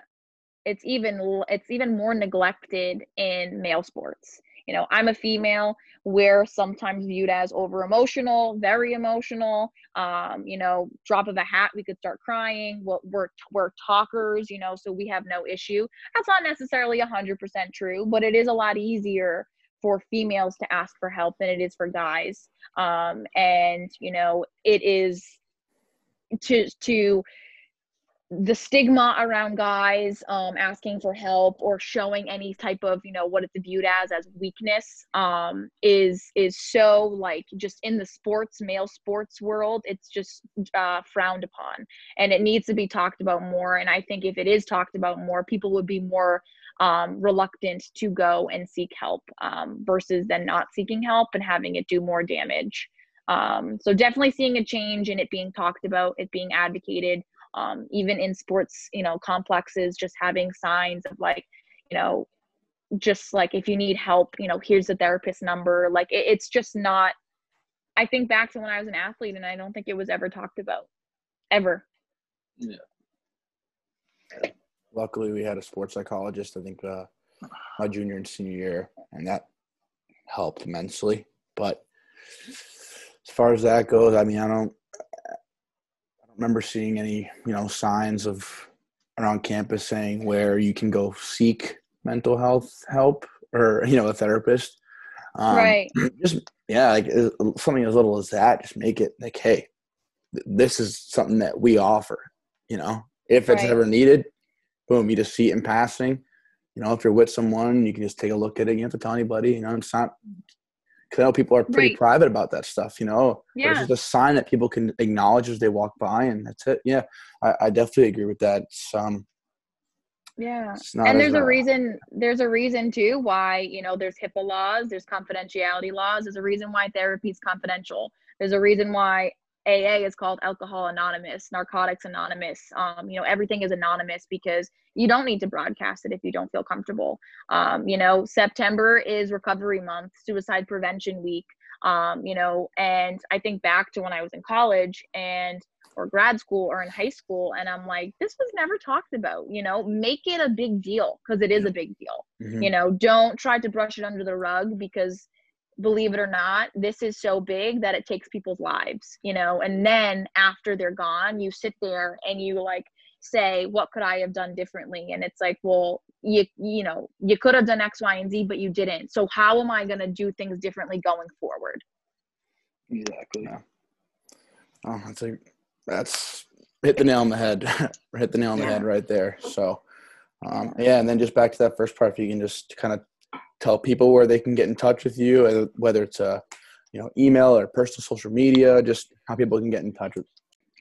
it's even it's even more neglected in male sports you know i'm a female we're sometimes viewed as over emotional very emotional. Um, you know drop of a hat we could start crying. We're, we're, we're talkers you know so we have no issue. That's not necessarily 100% true but it is a lot easier for females to ask for help than it is for guys. Um, and you know it is to to the stigma around guys um, asking for help or showing any type of you know what it's viewed as as weakness um, is is so like just in the sports male sports world it's just uh, frowned upon. And it needs to be talked about more. And i think if it is talked about more people would be more um, reluctant to go and seek help um, versus then not seeking help and having it do more damage. Um, so definitely seeing a change in it being talked about it being advocated um, even in sports you know complexes just having signs of like you know just like if you need help you know here's the therapist number. Like it, it's just not i think back to when i was an athlete and i don't think it was ever talked about ever. Yeah. Luckily we had a sports psychologist i think uh, my junior and senior year and that helped immensely. But as far as that goes i mean i don't remember seeing any, you know, signs of around campus saying where you can go seek mental health help or you know a therapist. Um, right. Just yeah, like something as little as that, just make it like, hey, this is something that we offer. You know, if it's right. ever needed, boom, you just see it in passing. You know, if you're with someone, you can just take a look at it. You don't have to tell anybody. You know, it's not because I know people are pretty right. private about that stuff. You know, yeah. it's just a sign that people can acknowledge as they walk by, and that's it. Yeah, I, I definitely agree with that. It's, um, yeah. And there's a reason there's a reason too why, you know, there's HIPAA laws, there's confidentiality laws, there's a reason why therapy is confidential. There's a reason why AA is called Alcohol Anonymous, Narcotics Anonymous. Um, you know, everything is anonymous because you don't need to broadcast it if you don't feel comfortable. Um, you know, September is Recovery Month, Suicide Prevention Week. Um, you know, and I think back to when I was in college and or grad school or in high school and i'm like this was never talked about you know make it a big deal because it is a big deal mm-hmm. you know don't try to brush it under the rug because believe it or not this is so big that it takes people's lives you know and then after they're gone you sit there and you like say what could i have done differently and it's like well you you know you could have done x y and z but you didn't so how am i going to do things differently going forward exactly yeah. oh that's a that's hit the nail on the head. hit the nail on the head right there. So, um, yeah, and then just back to that first part, if you can just kind of tell people where they can get in touch with you, uh, whether it's a you know email or personal social media, just how people can get in touch with.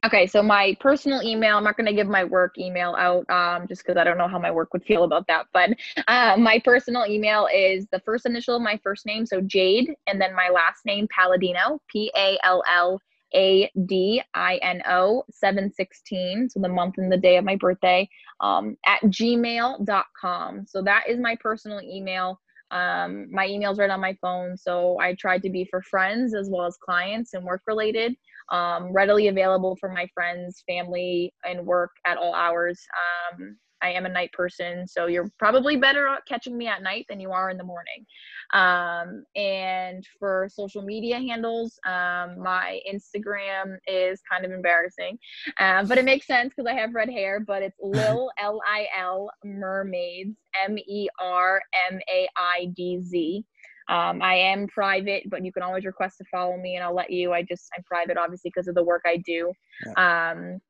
Okay, so my personal email, I'm not going to give my work email out um, just because I don't know how my work would feel about that. But uh, my personal email is the first initial of my first name, so Jade, and then my last name, Palladino, P A L L a D I N O 716, so the month and the day of my birthday, um, at gmail.com. So that is my personal email. Um, my email's right on my phone, so I try to be for friends as well as clients and work related. Um, readily available for my friends, family, and work at all hours. Um, I am a night person, so you're probably better at catching me at night than you are in the morning. Um, and for social media handles, um, my Instagram is kind of embarrassing, uh, but it makes sense because I have red hair. But it's Lil L I L Mermaidz M E R M A I D Z. Um, I am private, but you can always request to follow me, and I'll let you. I just I'm private, obviously, because of the work I do. Yeah. Um,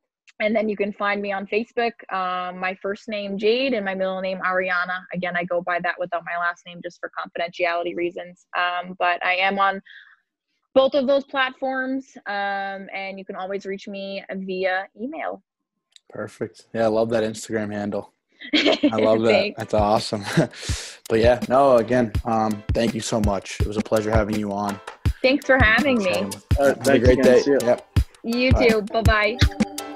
and then you can find me on Facebook. Um, my first name Jade and my middle name Ariana. Again, I go by that without my last name just for confidentiality reasons. Um, but I am on both of those platforms, um, and you can always reach me via email. Perfect. Yeah, I love that Instagram handle. I love that. That's awesome. but yeah, no, again, um, thank you so much. It was a pleasure having you on. Thanks for having me. Have a great day. Yep. You too. Bye bye.